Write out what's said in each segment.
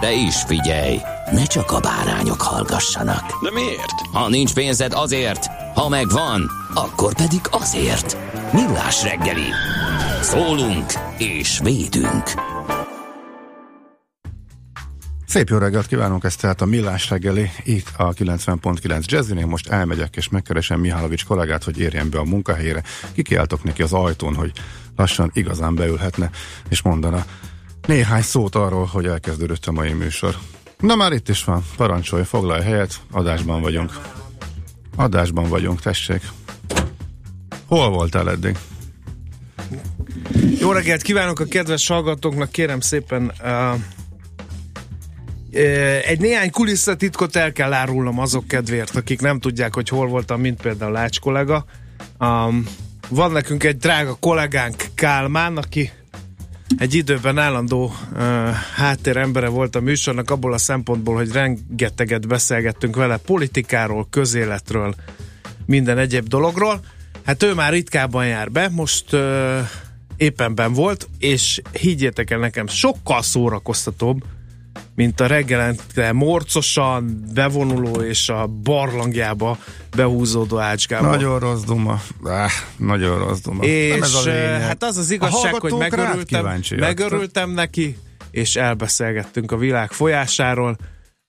De is figyelj, ne csak a bárányok hallgassanak. De miért? Ha nincs pénzed azért, ha megvan, akkor pedig azért. Millás reggeli. Szólunk és védünk. Szép jó reggelt kívánunk, ez tehát a Millás reggeli, itt a 90.9 Jazzin. Én most elmegyek és megkeresem Mihálovics kollégát, hogy érjen be a munkahelyére. Kikiáltok neki az ajtón, hogy lassan igazán beülhetne, és mondana néhány szót arról, hogy elkezdődött a mai műsor. Na már itt is van, parancsolj, foglalj helyet, adásban vagyunk. Adásban vagyunk, tessék. Hol voltál eddig? Jó reggelt kívánok a kedves hallgatóknak, kérem szépen uh, egy néhány kulisszatitkot el kell árulnom azok kedvéért, akik nem tudják, hogy hol voltam, mint például Lács kollega. Um, van nekünk egy drága kollégánk Kálmán, aki egy időben állandó uh, háttérembere volt a műsornak abból a szempontból, hogy rengeteget beszélgettünk vele politikáról, közéletről, minden egyéb dologról. Hát ő már ritkában jár be, most uh, éppen ben volt, és higgyétek el nekem, sokkal szórakoztatóbb, mint a reggelente morcosan bevonuló és a barlangjába behúzódó ácskába. Nagyon rossz duma. Ah, nagyon rossz duma. És Nem ez a hát az az igazság, hogy megörültem, megörültem neki, és elbeszélgettünk a világ folyásáról.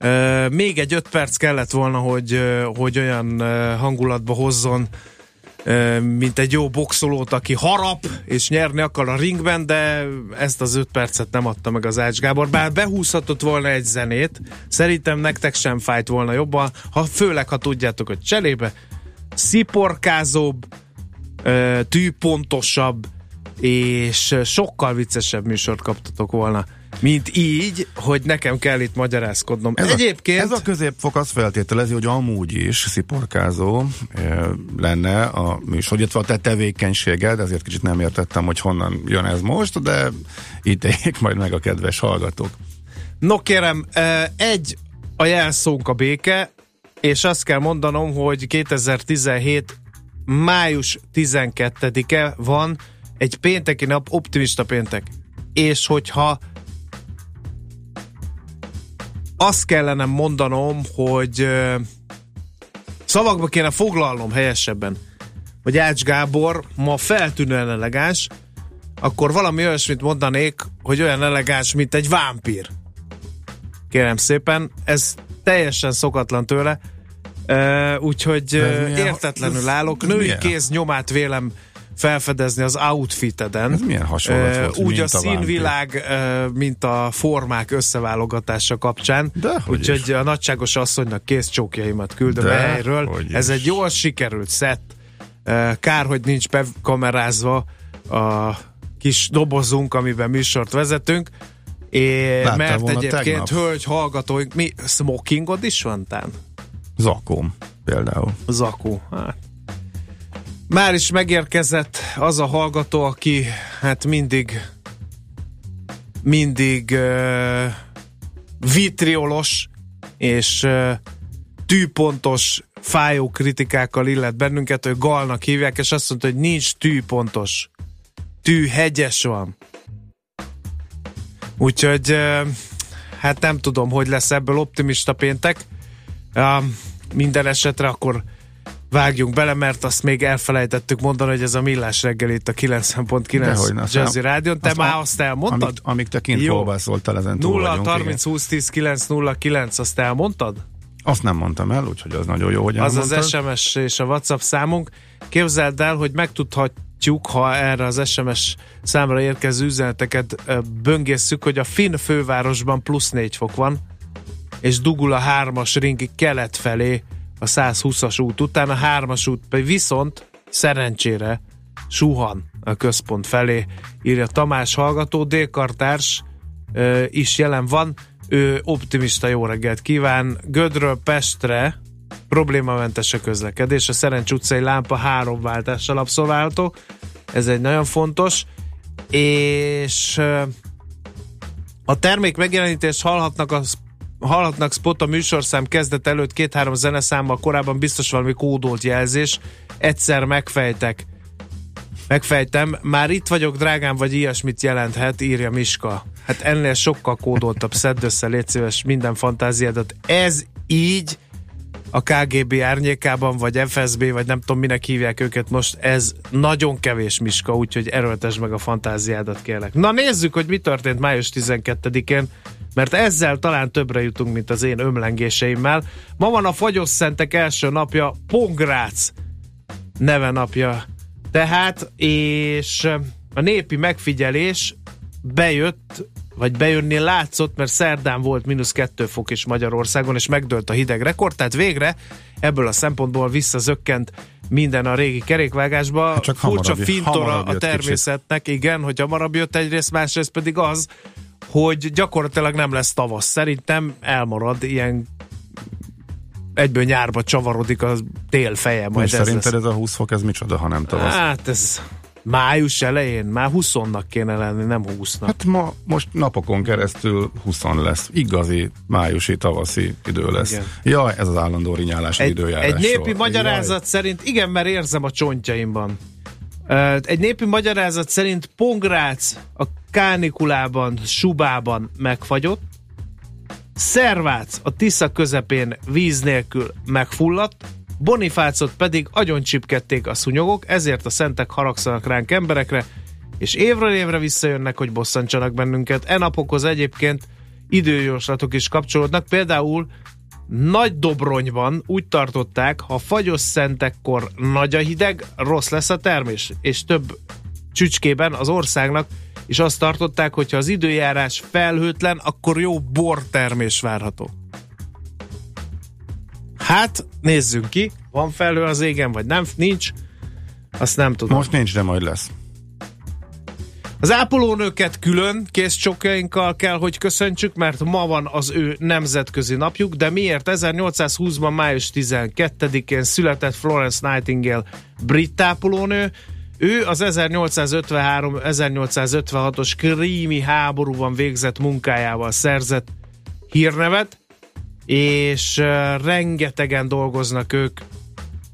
Uh, még egy öt perc kellett volna, hogy, uh, hogy olyan uh, hangulatba hozzon mint egy jó boxolót, aki harap és nyerni akar a ringben, de ezt az öt percet nem adta meg az Ács Gábor. Bár behúzhatott volna egy zenét, szerintem nektek sem fájt volna jobban, ha főleg, ha tudjátok, hogy cselébe sziporkázóbb, tűpontosabb és sokkal viccesebb műsort kaptatok volna mint így, hogy nekem kell itt magyarázkodnom. Ez Egyébként... A, ez a középfok azt feltételezi, hogy amúgy is sziporkázó e, lenne a műsor, illetve a te tevékenységed, ezért kicsit nem értettem, hogy honnan jön ez most, de ítéljék majd meg a kedves hallgatók. No kérem, egy a jelszónk a béke, és azt kell mondanom, hogy 2017 május 12-e van, egy pénteki nap, optimista péntek. És hogyha azt kellene mondanom, hogy szavakba kéne foglalnom helyesebben, hogy Ács Gábor ma feltűnően elegáns, akkor valami olyasmit mondanék, hogy olyan elegáns, mint egy vámpír. Kérem szépen, ez teljesen szokatlan tőle, úgyhogy értetlenül állok. Női kéz nyomát vélem felfedezni az outfiteden. Ez milyen hasonlat volt, Úgy a, a színvilág, mint a formák összeválogatása kapcsán. Úgyhogy a nagyságos asszonynak kézcsókjaimat küldöm De, helyről. Ez egy jól sikerült szett. Kár, hogy nincs bekamerázva a kis dobozunk, amiben műsort vezetünk. É, mert egyébként tegnap. hölgy hallgatóink, mi smokingod is van tán? Zakóm például. Zakó, hát már is megérkezett az a hallgató, aki hát mindig mindig uh, vitriolos és uh, tűpontos fájó kritikákkal illet bennünket, hogy galnak hívják, és azt mondta, hogy nincs tűpontos. Tű hegyes van. Úgyhogy uh, hát nem tudom, hogy lesz ebből optimista péntek. Uh, minden esetre akkor vágjunk bele, mert azt még elfelejtettük mondani, hogy ez a millás reggel itt a 90.9 Jazzy Rádion. Te már azt elmondtad? Amíg, amíg te kint Jó. próbálszoltál ezen túl 0 vagyunk, 30 igen. 20 10 9 0 9, azt elmondtad? Azt nem mondtam el, úgyhogy az nagyon jó, hogy Az elmondtad. az SMS és a WhatsApp számunk. Képzeld el, hogy megtudhatjuk, ha erre az SMS számra érkező üzeneteket böngészük, hogy a Finn fővárosban plusz 4 fok van, és dugul a 3-as ring kelet felé a 120-as út után, a 3-as út viszont szerencsére suhan a központ felé, írja Tamás hallgató, délkartárs ö, is jelen van, ő optimista jó reggelt kíván, Gödről Pestre problémamentes a közlekedés, a Szerencs utcai lámpa három váltással abszolválható, ez egy nagyon fontos, és ö, a termék megjelenítést hallhatnak a hallhatnak spot a műsorszám kezdet előtt két-három zeneszámmal, korábban biztos valami kódolt jelzés. Egyszer megfejtek. Megfejtem, már itt vagyok, drágám, vagy ilyesmit jelenthet, írja Miska. Hát ennél sokkal kódoltabb, szedd össze, légy szíves, minden fantáziádat. Ez így a KGB árnyékában, vagy FSB, vagy nem tudom, minek hívják őket most, ez nagyon kevés Miska, úgyhogy erőltesd meg a fantáziádat, kérlek. Na nézzük, hogy mi történt május 12-én, mert ezzel talán többre jutunk, mint az én ömlengéseimmel. Ma van a Fagyosszentek első napja, Pongrác neve napja. Tehát, és a népi megfigyelés bejött, vagy bejönni látszott, mert szerdán volt mínusz 2 fok is Magyarországon, és megdőlt a hideg rekord, tehát végre ebből a szempontból visszazökkent minden a régi kerékvágásba. Hát csak Furcsa hamarabb- fintora hamarabb a természetnek, igen, hogy hamarabb jött egyrészt, másrészt pedig az, hogy gyakorlatilag nem lesz tavasz. Szerintem elmarad ilyen egyből nyárba csavarodik a tél feje, majd És ez szerinted lesz. ez a 20 fok, ez micsoda, ha nem tavasz? Hát ez május elején, már 20-nak kéne lenni, nem 20-nak. Hát ma most napokon keresztül 20 lesz. Igazi májusi, tavaszi idő lesz. Igen. Jaj, ez az állandó rinyálás Egy, időjárás. egy népi magyarázat szerint, igen, mert érzem a csontjaimban. Egy népi magyarázat szerint Pongrác a kánikulában, Subában megfagyott, Szervác a Tisza közepén víz nélkül megfulladt, Bonifácot pedig agyoncsipkedték a szúnyogok, ezért a szentek haragszanak ránk emberekre, és évről évre visszajönnek, hogy bosszantsanak bennünket. E napokhoz egyébként időjóslatok is kapcsolódnak, például nagy Dobronyban úgy tartották, ha fagyos szentekkor nagy a hideg, rossz lesz a termés, és több csücskében az országnak és azt tartották, hogy ha az időjárás felhőtlen, akkor jó bortermés várható. Hát, nézzünk ki, van felhő az égen, vagy nem, nincs, azt nem tudom. Most nincs, de majd lesz. Az ápolónőket külön készcsokjainkkal kell, hogy köszöntsük, mert ma van az ő nemzetközi napjuk, de miért? 1820-ban május 12-én született Florence Nightingale brit ápolónő, ő az 1853-1856-os krími háborúban végzett munkájával szerzett hírnevet, és rengetegen dolgoznak ők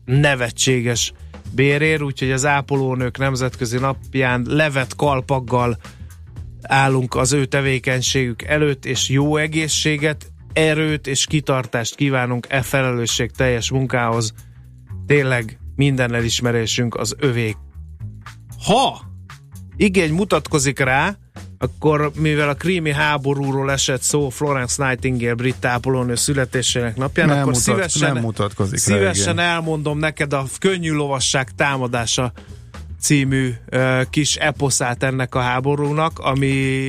nevetséges bérér, úgyhogy az ápolónők nemzetközi napján levet kalpaggal állunk az ő tevékenységük előtt, és jó egészséget, erőt és kitartást kívánunk e felelősség teljes munkához. Tényleg minden elismerésünk az övék. Ha igény mutatkozik rá, akkor mivel a krími háborúról esett szó Florence Nightingale brit ápolónő születésének napján, Nem, akkor mutat, szívesen, nem mutatkozik rá, szívesen igen. elmondom neked a Könnyű lovasság támadása című uh, kis eposzát ennek a háborúnak, ami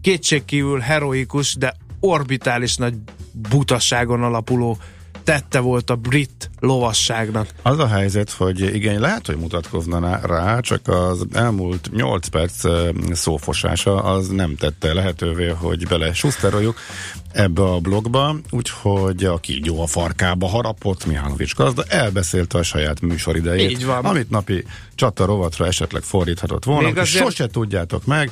kétségkívül heroikus, de orbitális nagy butaságon alapuló tette volt a brit lovasságnak. Az a helyzet, hogy igen, lehet, hogy mutatkozna rá, csak az elmúlt 8 perc szófosása az nem tette lehetővé, hogy bele suszteroljuk ebbe a blogba, úgyhogy a kígyó a farkába harapott, Mihálovics gazda elbeszélte a saját műsoridejét, Így van. amit napi csata rovatra esetleg fordíthatott volna, Még azért- sose tudjátok meg.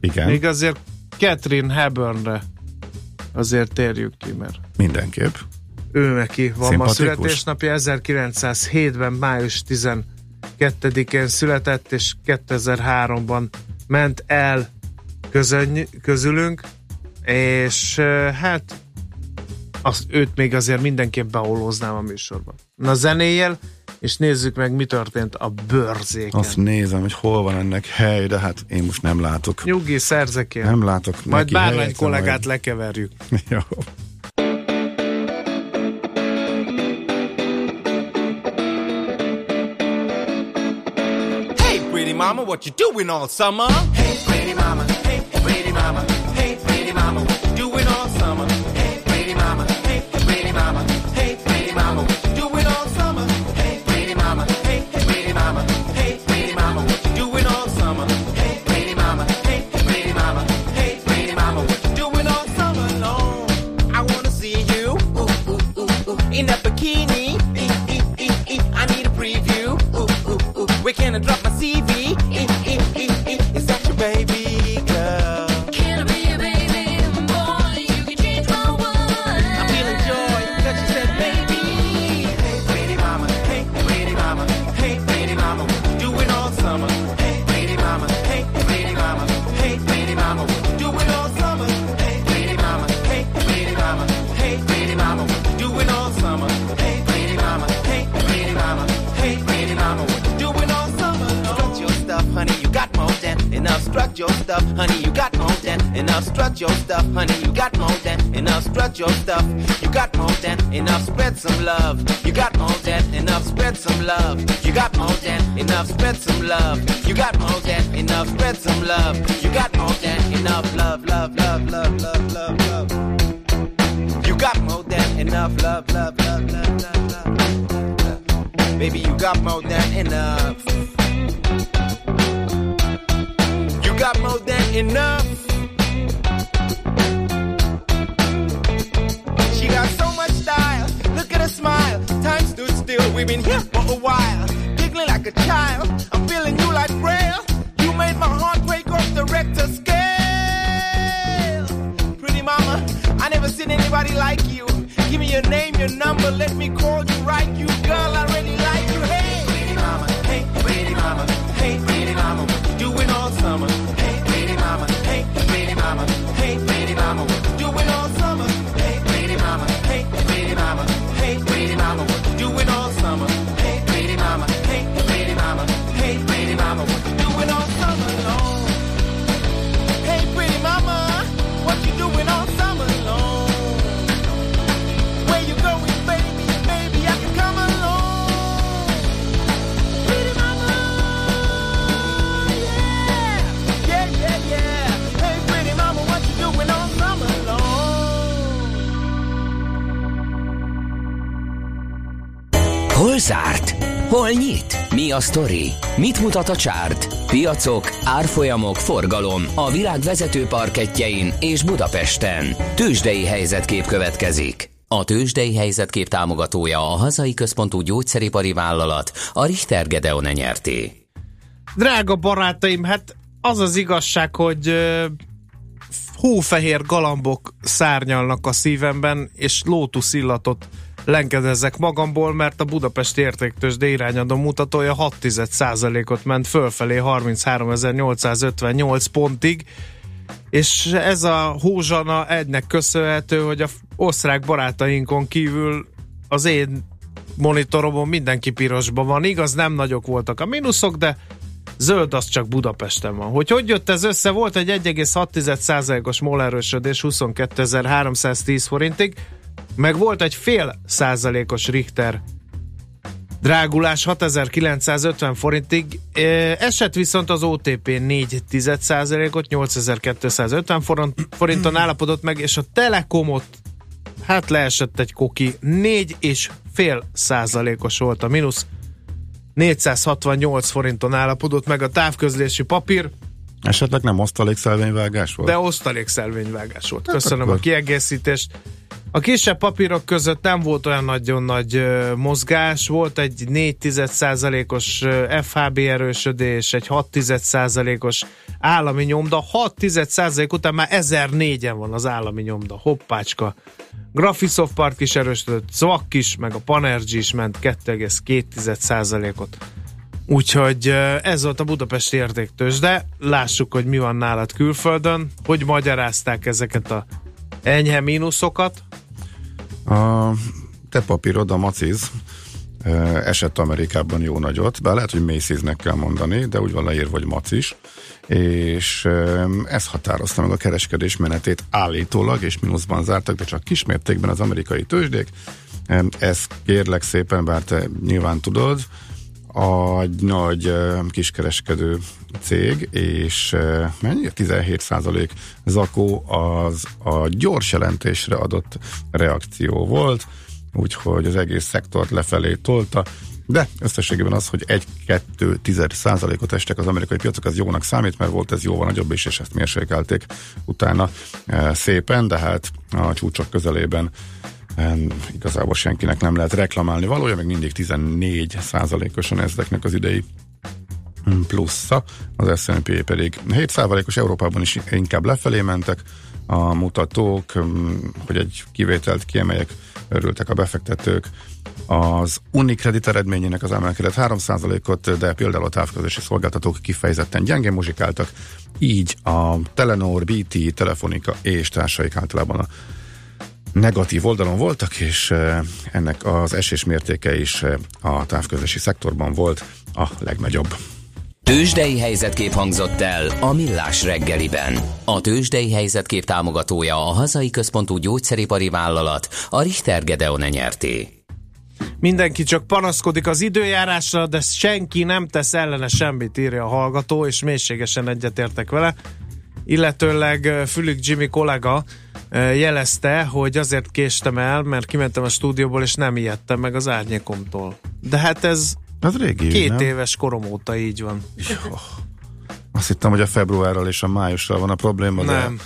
Igen, Még azért Catherine Hepburnre azért térjük ki, mert mindenképp. Ő neki van ma születésnapja, 1907-ben május 12-én született, és 2003-ban ment el közöny, közülünk, és hát azt, őt még azért mindenképp beolóznám a műsorban. Na zenéjel, és nézzük meg, mi történt a bőrzéken. Azt nézem, hogy hol van ennek hely, de hát én most nem látok. Nyugi, szerzekén. Nem látok Majd helyet, kollégát majd- lekeverjük. Jó. Mama, what you doing all summer? Hey, pretty mama. Hey, pretty mama. Hey, pretty mama, zárt? Hol nyit? Mi a sztori? Mit mutat a csárt? Piacok, árfolyamok, forgalom a világ vezető parketjein és Budapesten. Tősdei helyzetkép következik. A Tősdei helyzetkép támogatója a hazai központú gyógyszeripari vállalat, a Richter Gedeon nyerté. Drága barátaim, hát az az igazság, hogy ö, hófehér galambok szárnyalnak a szívemben, és lótusz illatot lenkedezzek magamból, mert a Budapest értéktős irányadó mutatója 6% ot ment fölfelé 33.858 pontig, és ez a hózsana egynek köszönhető, hogy a osztrák barátainkon kívül az én monitoromon mindenki pirosban van. Igaz, nem nagyok voltak a mínuszok, de zöld az csak Budapesten van. Hogy hogy jött ez össze? Volt egy 1,6%-os MOL erősödés 22.310 forintig, meg volt egy fél százalékos Richter drágulás 6950 forintig. Esett viszont az OTP 4 ot 8250 forint, forinton állapodott meg, és a Telekomot hát leesett egy koki, 4 és fél százalékos volt a mínusz. 468 forinton állapodott meg a távközlési papír, Esetleg nem osztalékszelvényvágás volt? de osztalékszelvényvágás volt. Köszönöm akkor- a kiegészítést. A kisebb papírok között nem volt olyan nagyon nagy mozgás, volt egy 4 os FHB erősödés, egy 6 os állami nyomda, 6 után már 1004-en van az állami nyomda, hoppácska. Graphisoft Park is erősödött, Zwack is, meg a Panergy is ment 2,2%-ot. Úgyhogy ez volt a budapesti értéktős, de lássuk, hogy mi van nálad külföldön, hogy magyarázták ezeket a enyhe mínuszokat. A te papírod, a Maciz esett Amerikában jó nagyot, bár lehet, hogy Macy's-nek kell mondani, de úgy van leírva, hogy Macis, és ez határozta meg a kereskedés menetét állítólag, és mínuszban zártak, de csak kismértékben az amerikai tőzsdék. Ez kérlek szépen, bár te nyilván tudod, a nagy kiskereskedő cég, és mennyi? 17 százalék zakó az a gyors jelentésre adott reakció volt, úgyhogy az egész szektort lefelé tolta, de összességében az, hogy 1-2 százalékot estek az amerikai piacok, az jónak számít, mert volt ez jóval nagyobb is, és ezt mérsékelték utána szépen, de hát a csúcsok közelében igazából senkinek nem lehet reklamálni valója, még mindig 14 százalékosan ezeknek az idei mm, plusza, az S&P pedig 7 százalékos Európában is inkább lefelé mentek. A mutatók, mm, hogy egy kivételt kiemeljek, örültek a befektetők. Az Unicredit eredményének az emelkedett 3%-ot, de például a távközlési szolgáltatók kifejezetten gyengén muzsikáltak, így a Telenor, BT, Telefonika és társaik általában a negatív oldalon voltak, és eh, ennek az esés mértéke is eh, a távközlési szektorban volt a legnagyobb. Tőzsdei helyzetkép hangzott el a Millás reggeliben. A Tőzsdei helyzetkép támogatója a hazai központú gyógyszeripari vállalat, a Richter Gedeon nyerté. Mindenki csak panaszkodik az időjárásra, de senki nem tesz ellene semmit, írja a hallgató, és mélységesen egyetértek vele. Illetőleg ö, Fülük Jimmy kollega jelezte, hogy azért késtem el, mert kimentem a stúdióból, és nem ijedtem meg az árnyékomtól. De hát ez Ez régi, két nem? éves korom óta így van. Azt hittem, hogy a februárral és a májussal van a probléma, de Nem.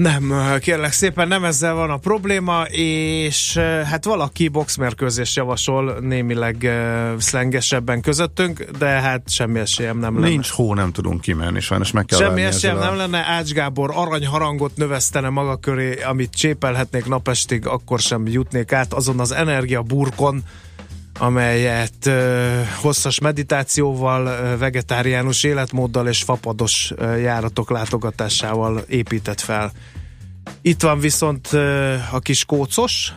Nem, kérlek szépen, nem ezzel van a probléma, és ö, hát valaki boxmerkőzést javasol némileg uh, szlengesebben közöttünk, de hát semmi esélyem nem lenne. nincs hó, nem tudunk kimenni, sajnos meg kell Semmi esélyem nem lenne, Ács Gábor aranyharangot növesztene maga köré, amit csépelhetnék napestig, akkor sem jutnék át azon az energiaburkon, amelyet ö, hosszas meditációval, ö, vegetáriánus életmóddal és fapados ö, járatok látogatásával épített fel. Itt van viszont ö, a kis kócos,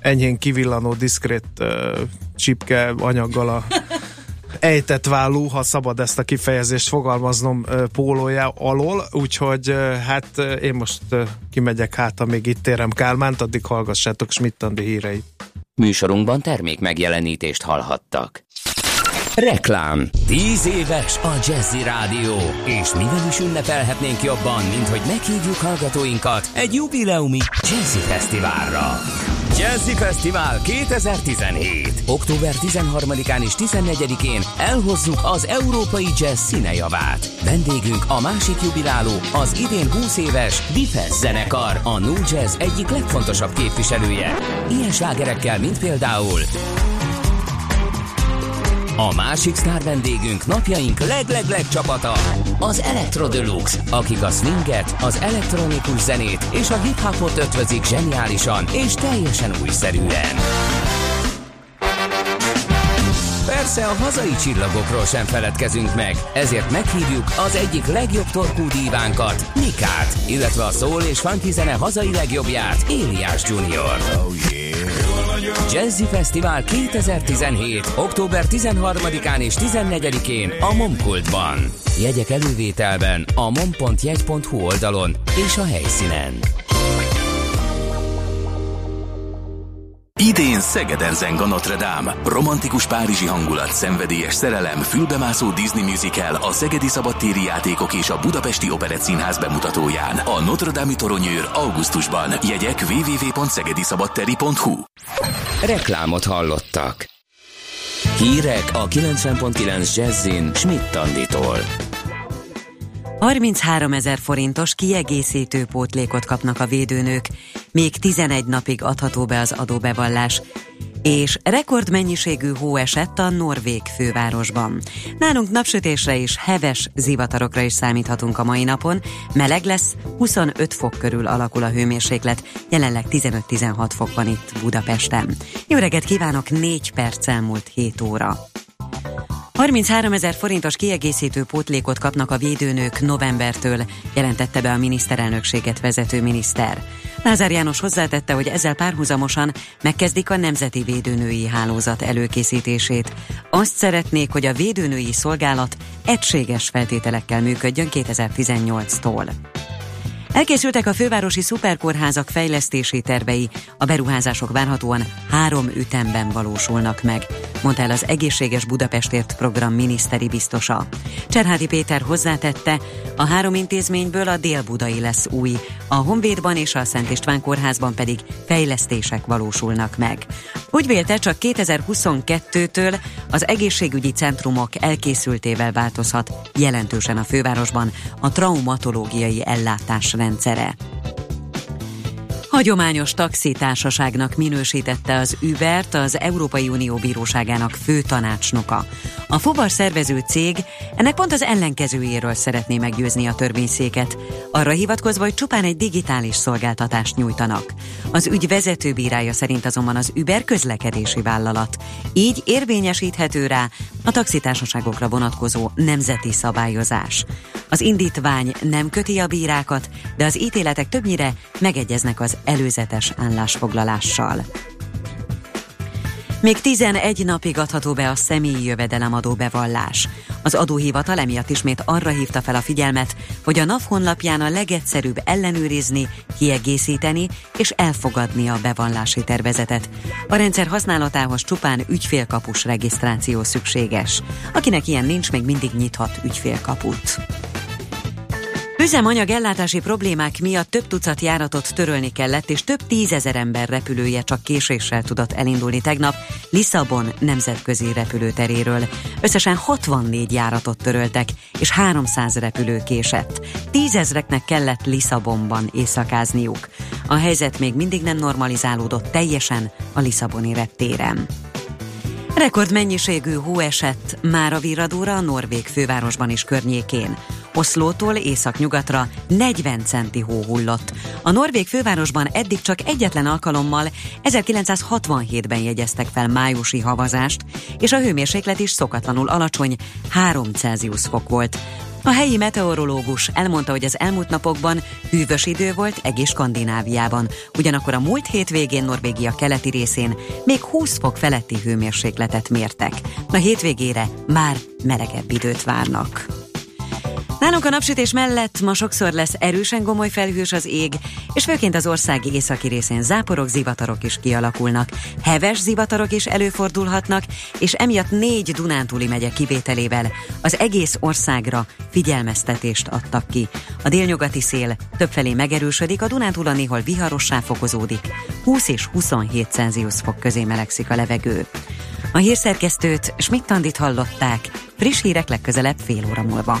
enyhén kivillanó, diszkrét ö, csipke anyaggal a ejtett vállú, ha szabad ezt a kifejezést fogalmaznom pólója alól, úgyhogy hát én most kimegyek hát, amíg itt érem Kálmánt, addig hallgassátok Schmidt-Andi híreit. Műsorunkban termék megjelenítést hallhattak. Reklám. Tíz éves a Jazzy Rádió, és mivel is ünnepelhetnénk jobban, mint hogy meghívjuk hallgatóinkat egy jubileumi Jazzy Fesztiválra. Jazzy Fesztivál 2017. Október 13-án és 14-én elhozzuk az európai jazz színejavát. Vendégünk a másik jubiláló, az idén 20 éves Difesz zenekar, a New Jazz egyik legfontosabb képviselője. Ilyen slágerekkel, mint például a másik sztár vendégünk napjaink leglegleg csapata, az Electro Deluxe, akik a swinget, az elektronikus zenét és a hip-hopot ötvözik zseniálisan és teljesen újszerűen. Persze a hazai csillagokról sem feledkezünk meg, ezért meghívjuk az egyik legjobb torkú dívánkat, Nikát, illetve a szól és funky zene hazai legjobbját, Éliás Junior. Oh yeah. Jazzy Fesztivál 2017. október 13-án és 14-én a Momkultban. Jegyek elővételben a mom.jegy.hu oldalon és a helyszínen. Idén Szegeden zeng a Notre Dame. Romantikus párizsi hangulat, szenvedélyes szerelem, fülbemászó Disney musical, a Szegedi Szabadtéri Játékok és a Budapesti Operett Színház bemutatóján. A Notre Dame toronyőr augusztusban. Jegyek www.szegediszabadteri.hu Reklámot hallottak. Hírek a 90.9 Jazzin Schmidt Anditól. 33 ezer forintos kiegészítő pótlékot kapnak a védőnők, még 11 napig adható be az adóbevallás, és rekordmennyiségű hó esett a Norvég fővárosban. Nálunk napsütésre és heves zivatarokra is számíthatunk a mai napon, meleg lesz, 25 fok körül alakul a hőmérséklet, jelenleg 15-16 fok van itt Budapesten. Jó reggelt kívánok, 4 perc elmúlt 7 óra. 33 ezer forintos kiegészítő pótlékot kapnak a védőnők novembertől, jelentette be a miniszterelnökséget vezető miniszter. Lázár János hozzátette, hogy ezzel párhuzamosan megkezdik a Nemzeti Védőnői Hálózat előkészítését. Azt szeretnék, hogy a védőnői szolgálat egységes feltételekkel működjön 2018-tól. Elkészültek a fővárosi szuperkórházak fejlesztési tervei, a beruházások várhatóan három ütemben valósulnak meg, mondta el az Egészséges Budapestért program miniszteri biztosa. Cserhádi Péter hozzátette, a három intézményből a Dél-Budai lesz új, a Honvédban és a Szent István kórházban pedig fejlesztések valósulnak meg. Úgy vélte, csak 2022-től az egészségügyi centrumok elkészültével változhat jelentősen a fővárosban a traumatológiai ellátás rendszere. Hagyományos taxitársaságnak minősítette az Ubert az Európai Unió Bíróságának fő tanácsnoka. A fuvar szervező cég ennek pont az ellenkezőjéről szeretné meggyőzni a törvényszéket, arra hivatkozva, hogy csupán egy digitális szolgáltatást nyújtanak. Az ügy vezetőbírája szerint azonban az Uber közlekedési vállalat, így érvényesíthető rá a taxitársaságokra vonatkozó nemzeti szabályozás. Az indítvány nem köti a bírákat, de az ítéletek többnyire megegyeznek az előzetes állásfoglalással. Még 11 napig adható be a személyi jövedelemadó bevallás. Az adóhivatal emiatt ismét arra hívta fel a figyelmet, hogy a NAV honlapján a legegyszerűbb ellenőrizni, kiegészíteni és elfogadni a bevallási tervezetet. A rendszer használatához csupán ügyfélkapus regisztráció szükséges. Akinek ilyen nincs, még mindig nyithat ügyfélkaput. Üzemanyag ellátási problémák miatt több tucat járatot törölni kellett, és több tízezer ember repülője csak késéssel tudott elindulni tegnap Lisszabon nemzetközi repülőteréről. Összesen 64 járatot töröltek, és 300 repülő késett. Tízezreknek kellett Lisszabonban éjszakázniuk. A helyzet még mindig nem normalizálódott teljesen a Lisszaboni reptéren. Rekordmennyiségű hó esett már a virradóra a Norvég fővárosban is környékén. Oszlótól északnyugatra 40 centi hó hullott. A Norvég fővárosban eddig csak egyetlen alkalommal 1967-ben jegyeztek fel májusi havazást, és a hőmérséklet is szokatlanul alacsony, 3 Celsius fok volt. A helyi meteorológus elmondta, hogy az elmúlt napokban hűvös idő volt egész Skandináviában, ugyanakkor a múlt hétvégén Norvégia keleti részén még 20 fok feletti hőmérsékletet mértek. A hétvégére már melegebb időt várnak. Nálunk a napsütés mellett ma sokszor lesz erősen gomoly felhős az ég, és főként az ország északi részén záporok, zivatarok is kialakulnak. Heves zivatarok is előfordulhatnak, és emiatt négy Dunántúli megye kivételével az egész országra figyelmeztetést adtak ki. A délnyugati szél többfelé megerősödik, a Dunántúla néhol viharossá fokozódik. 20 és 27 Celsius fok közé melegszik a levegő. A hírszerkesztőt Schmidt-Tandit hallották, friss hírek legközelebb fél óra múlva.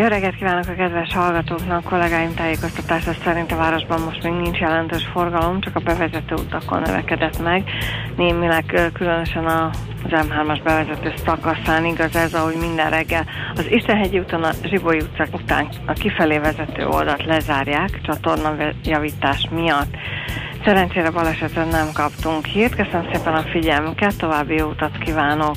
Jó reggelt kívánok a kedves hallgatóknak! Kollégáim tájékoztatása szerint a városban most még nincs jelentős forgalom, csak a bevezető utakon növekedett meg. Némileg különösen a az M3-as bevezető szakaszán igaz ez, ahogy minden reggel. Az Istenhegyi úton a Zsiboly utca után a kifelé vezető oldalt lezárják csatornajavítás miatt. Szerencsére baleseten nem kaptunk hírt. Köszönöm szépen a figyelmüket, további jó utat kívánok!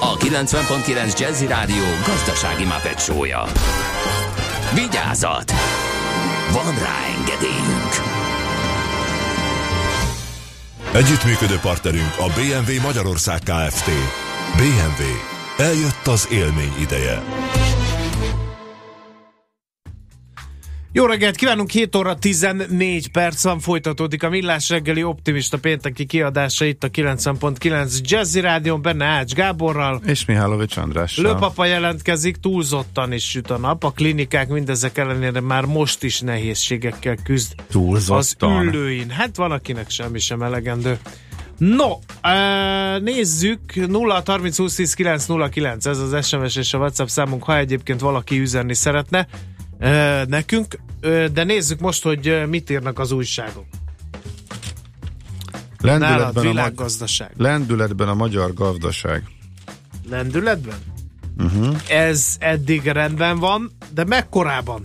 a 90.9 Jazzy Rádió gazdasági mapetsója. Vigyázat! Van rá engedélyünk! Együttműködő partnerünk a BMW Magyarország Kft. BMW. Eljött az élmény ideje. Jó reggelt kívánunk, 7 óra 14 perc van, folytatódik a Millás reggeli optimista pénteki kiadása itt a 90.9 Jazzy Rádion, benne Ács Gáborral. És Mihálovics Andrással. Lőpapa jelentkezik, túlzottan is süt a nap, a klinikák mindezek ellenére már most is nehézségekkel küzd az Túlzottan. ülőin. Hát van, akinek semmi sem elegendő. No, uh, nézzük, 0 30 20 10 9 0 9, ez az SMS és a WhatsApp számunk, ha egyébként valaki üzenni szeretne nekünk, de nézzük most, hogy mit írnak az újságok. Nálad Lendületben a, világgazdaság. lendületben a magyar gazdaság. Lendületben? Uh-huh. Ez eddig rendben van, de mekkorában?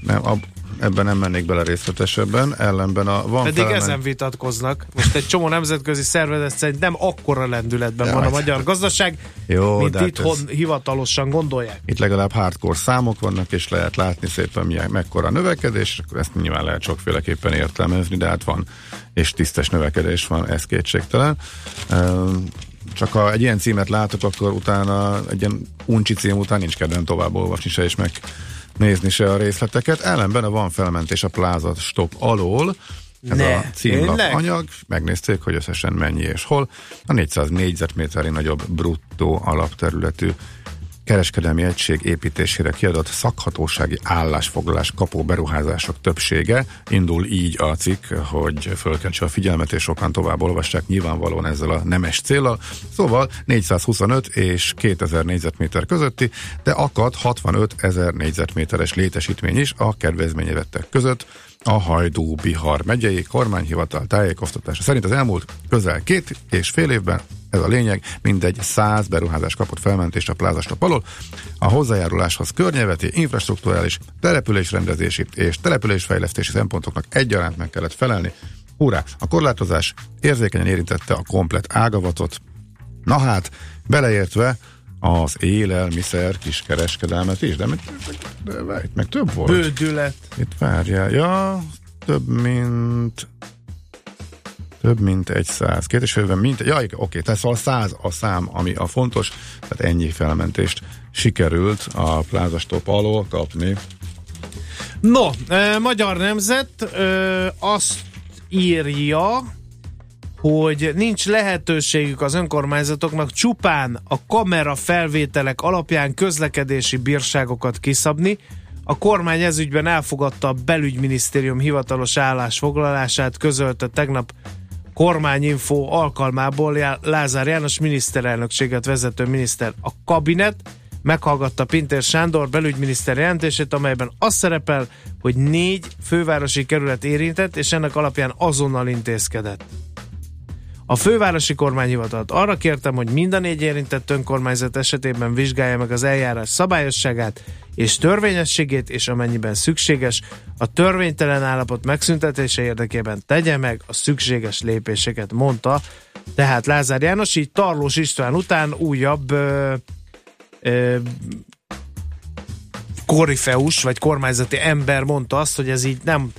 Nem, ab, ebben nem mennék bele részletesebben, ellenben a van Pedig felemen- ezen vitatkoznak. Most egy csomó nemzetközi szervezet szerint nem akkora lendületben Ja, van a hát- magyar gazdaság, Jó, mint de hát itthon ez- hivatalosan gondolják. Itt legalább hardcore számok vannak, és lehet látni szépen milyen, mekkora a növekedés, akkor ezt nyilván lehet sokféleképpen értelmezni, de hát van, és tisztes növekedés van, ez kétségtelen. Ehm, Csak ha egy ilyen címet látok, akkor utána egy ilyen uncsi cím után nincs kedvem tovább olvasni se, és meg nézni se a részleteket. Ellenben a van felmentés a Plaza Stop alól, ez Ne, a címlap tényleg? anyag, megnézték, hogy összesen mennyi és hol. A 400 négyzetméteri nagyobb bruttó alapterületű kereskedelmi egység építésére kiadott szakhatósági állásfoglalás kapó beruházások többsége. Indul így a cikk, hogy fölkentse a figyelmet, és sokan tovább olvassák nyilvánvalóan ezzel a nemes célral. Szóval 425 és 2000 négyzetméter közötti, de akad 65 ezer négyzetméteres létesítmény is a kedvezményevettek között. A Hajdú Bihar megyei kormányhivatal tájékoztatása szerint az elmúlt közel két és fél évben ez a lényeg, mindegy 100 beruházás kapott felmentést a plázastop alól. A hozzájáruláshoz környeveti, infrastruktúrális, településrendezési és településfejlesztési szempontoknak egyaránt meg kellett felelni. Hurrá! A korlátozás érzékenyen érintette a komplet ágavatot. Na hát, beleértve az élelmiszer kiskereskedelmet is, de, de, de, de itt meg több volt. Bődület. Itt várjál, ja, több mint több mint egy száz. Két és félben mint, ja, igen, oké, tehát szóval száz a szám, ami a fontos, tehát ennyi felmentést sikerült a plázastop alól kapni. No, Magyar Nemzet azt írja, hogy nincs lehetőségük az önkormányzatoknak csupán a kamera felvételek alapján közlekedési bírságokat kiszabni. A kormány ezügyben elfogadta a belügyminisztérium hivatalos állásfoglalását, közölte tegnap kormányinfo alkalmából Lázár János miniszterelnökséget vezető miniszter. A kabinet meghallgatta Pintér Sándor belügyminiszter jelentését, amelyben az szerepel, hogy négy fővárosi kerület érintett, és ennek alapján azonnal intézkedett. A fővárosi kormányhivatalt arra kértem, hogy mind a négy érintett önkormányzat esetében vizsgálja meg az eljárás szabályosságát és törvényességét, és amennyiben szükséges, a törvénytelen állapot megszüntetése érdekében tegye meg a szükséges lépéseket, mondta. Tehát Lázár János így Tarlós István után újabb ö, ö, korifeus, vagy kormányzati ember mondta azt, hogy ez így nem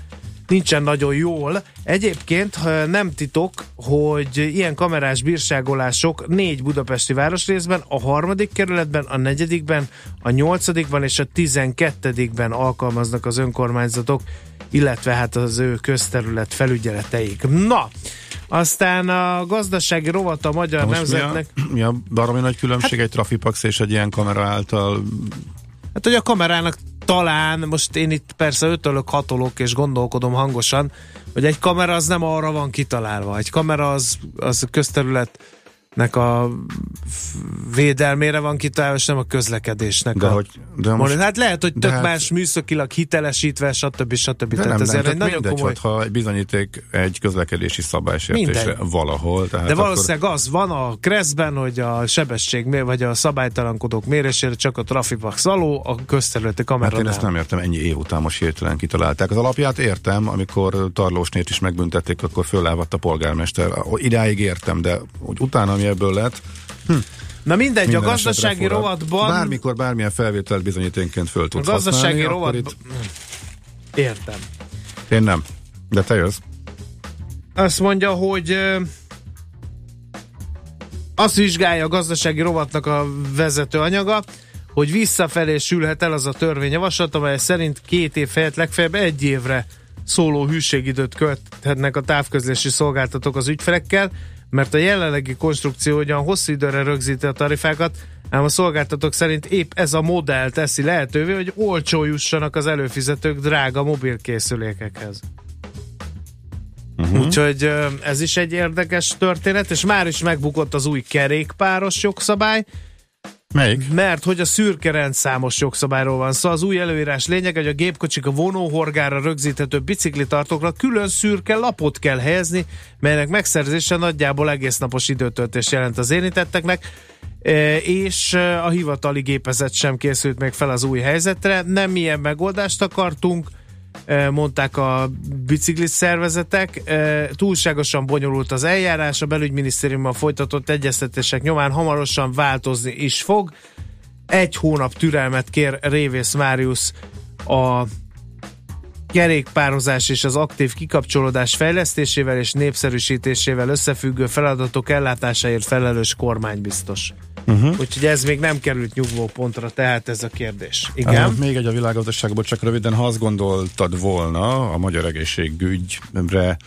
nincsen nagyon jól. Egyébként nem titok, hogy ilyen kamerás bírságolások négy budapesti városrészben, a harmadik kerületben, a negyedikben, a nyolcadikban és a tizenketedikben alkalmaznak az önkormányzatok, illetve hát az ő közterület felügyeleteik. Na, aztán a gazdasági rovata a Magyar Na most mi a, Nemzetnek... mi a baromi nagy különbség egy trafipax és egy ilyen kamera által Hát, hogy a kamerának talán, most én itt persze ötölök, hatolok és gondolkodom hangosan, hogy egy kamera az nem arra van kitalálva. Egy kamera az, az közterület nek a védelmére van kitalálva, és nem a közlekedésnek. De a, hogy, de most, hát lehet, hogy tök hát- más műszakilag hitelesítve, stb. stb. de Tehát nem, nem, ezért egy tehát nagyon mindegy, komoly... hogyha egy bizonyíték egy közlekedési szabálysértésre Mindegy. valahol. Tehát De akkor- valószínűleg az van a Kreszben, hogy a sebesség vagy a szabálytalankodók mérésére csak a Trafipax aló, a közterületi kamera Hát én ezt nem értem, ennyi év után most hirtelen kitalálták. Az alapját értem, amikor Tarlósnét is megbüntették, akkor föllávadt a polgármester. Idáig értem, de úgy utána, ami ebből lett, Na mindegy, minden a gazdasági rovatban... Bármikor bármilyen felvételt bizonyíténként föl a tudsz gazdasági használni, akkor rovatban... Értem. itt én nem. De te jössz. Azt mondja, hogy azt vizsgálja a gazdasági rovatnak a vezető anyaga, hogy visszafelé sülhet el az a törvényjavaslat, amely szerint két év helyett legfeljebb egy évre szóló hűségidőt követhetnek a távközlési szolgáltatók az ügyfelekkel, mert a jelenlegi konstrukció ugyan hosszú időre rögzíti a tarifákat, ám a szolgáltatók szerint épp ez a modell teszi lehetővé, hogy olcsó jussanak az előfizetők drága mobilkészülékekhez. Uh-huh. Úgyhogy ez is egy érdekes történet, és már is megbukott az új kerékpáros jogszabály, Melyik? mert hogy a szürke rendszámos jogszabályról van szó. Szóval az új előírás lényeg, hogy a gépkocsik a vonóhorgára rögzíthető biciklitartókra külön szürke lapot kell helyezni, melynek megszerzése nagyjából egész napos időtöltés jelent az érintetteknek, E, és e, a hivatali gépezet sem készült még fel az új helyzetre. Nem ilyen megoldást akartunk, mondták a biciklis szervezetek. Túlságosan bonyolult az eljárás, a belügyminisztériummal folytatott egyeztetések nyomán hamarosan változni is fog. Egy hónap türelmet kér Révész Máriusz a kerékpározás és az aktív kikapcsolódás fejlesztésével és népszerűsítésével összefüggő feladatok ellátásáért felelős kormánybiztos. Uh-huh. Úgyhogy ez még nem került nyugvó pontra, tehát ez a kérdés. Igen? Uh, még egy a világgazdaságból, csak röviden, ha azt gondoltad volna a magyar egészségügyre,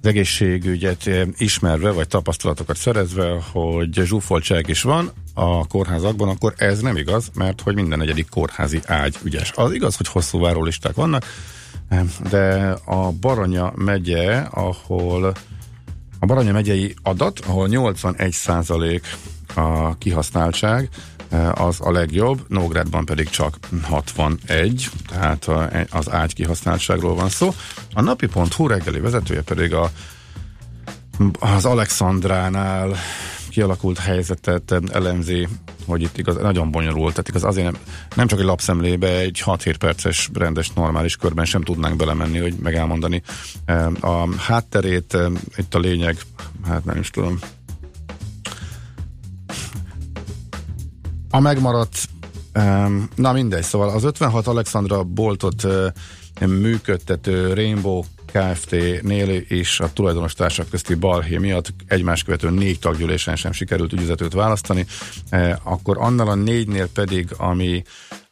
az egészségügyet ismerve, vagy tapasztalatokat szerezve, hogy zsúfoltság is van a kórházakban, akkor ez nem igaz, mert hogy minden negyedik kórházi ágy ügyes. Az igaz, hogy hosszú várólisták vannak, de a Baranya megye, ahol a Baranya megyei adat, ahol 81% a kihasználtság, eh, az a legjobb, Nógrádban pedig csak 61, tehát a- az ágy kihasználtságról van szó. A napi.hu reggeli vezetője pedig a, az Alexandránál kialakult helyzetet elemzi, hogy itt igaz, nagyon bonyolult, tehát igaz azért nem, nem csak egy lapszemlébe, egy 6-7 perces rendes, normális körben sem tudnánk belemenni, hogy meg elmondani eh, a hátterét, eh, itt a lényeg, hát nem is tudom, A megmaradt, um, na mindegy, szóval az 56 Alexandra boltot működtető Rainbow Kft-nél és a tulajdonos társak közti balhé miatt egymás követő négy taggyűlésen sem sikerült ügyvezetőt választani, eh, akkor annál a négynél pedig, ami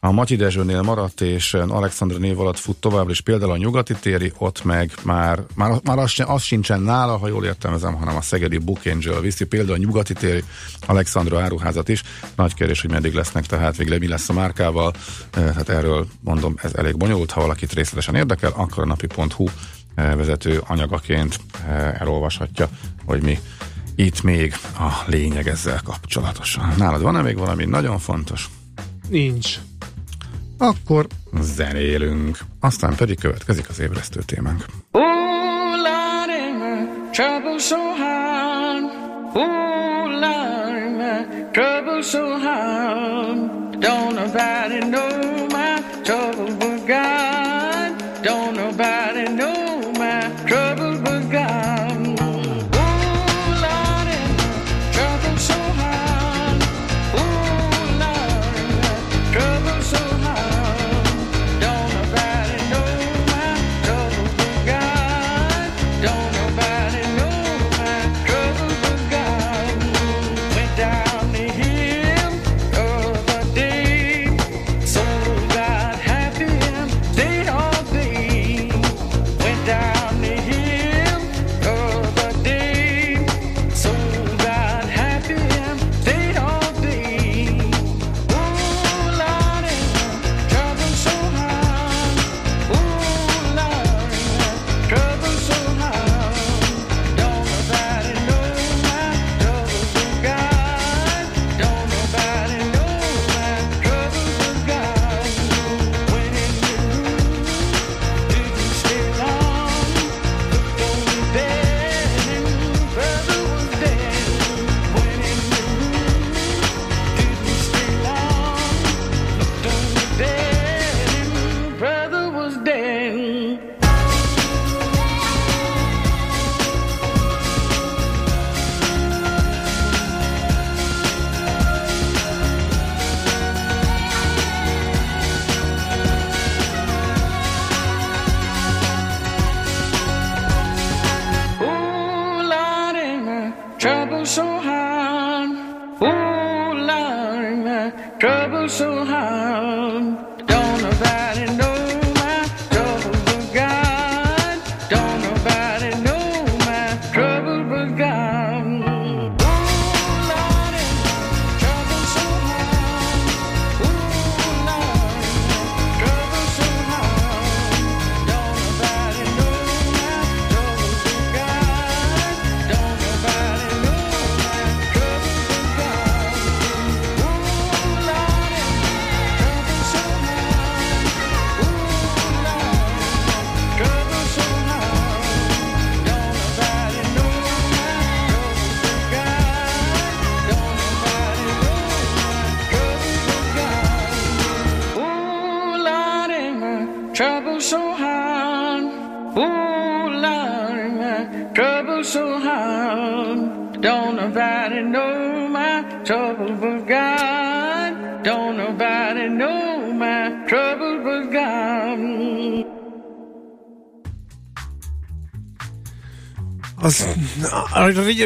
a Matyi Dezsőnél maradt, és Alexandra név alatt fut továbbra is például a nyugati téri, ott meg már, már, már az, az sincsen nála, ha jól értelmezem, hanem a szegedi Book Angel viszi például a nyugati téri Alexandra áruházat is. Nagy kérdés, hogy meddig lesznek, tehát végre mi lesz a márkával. Eh, Hát erről mondom, ez elég bonyolult, ha valakit részletesen érdekel, akkor a napi.hu eh, vezető anyagaként eh, elolvashatja, hogy mi itt még a lényeg ezzel kapcsolatosan. Nálad van-e még valami nagyon fontos? Nincs. Akkor zenélünk. Aztán pedig következik az ébresztő témánk. Don't nobody know my trouble but God. Don't nobody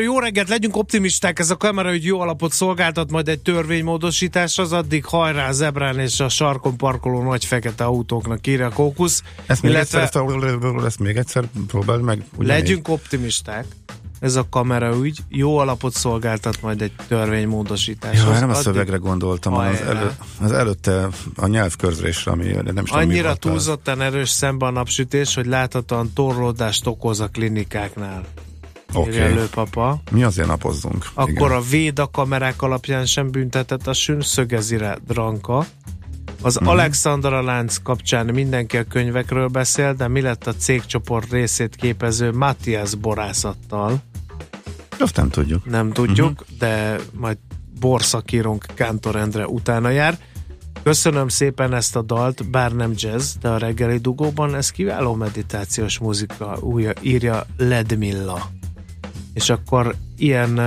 jó reggelt, legyünk optimisták, ez a kamera, hogy jó alapot szolgáltat majd egy törvénymódosítás, az addig hajrá a zebrán és a sarkon parkoló nagy fekete autóknak írja a kókusz. Ezt még, Illetve- egyszer, ezt, ezt még egyszer próbáld meg. ugyanígy. Legyünk optimisták. Ez a kamera úgy jó alapot szolgáltat majd egy törvénymódosítás. Ja, nem a szövegre gondoltam, az, elő, az előtte a nyelvkörzésre, ami nem is tudom, Annyira túlzottan erős szemben a napsütés, hogy láthatóan torlódást okoz a klinikáknál. Írja előpapa. Mi azért napozzunk. Akkor a véda kamerák alapján sem büntetett a sűn, szögezi rá Dranka. Az Mhm. uh-huh. Alexandra lánc kapcsán mindenki a könyvekről beszél, de mi lett a cégcsoport részét képező Matthias borászattal? Azt nem tudjuk. Nem tudjuk, Mhm. uh-huh. de majd borszakírónk Kántor Endre utána jár. Köszönöm szépen ezt a dalt, bár nem jazz, de a reggeli dugóban ez kiváló meditációs muzika, újja, írja Ledmilla. És akkor ilyen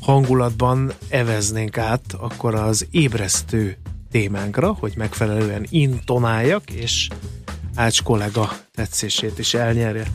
hangulatban eveznénk át akkor az ébresztő témánkra, hogy megfelelően intonáljak, és Ács kollega tetszését is elnyerje.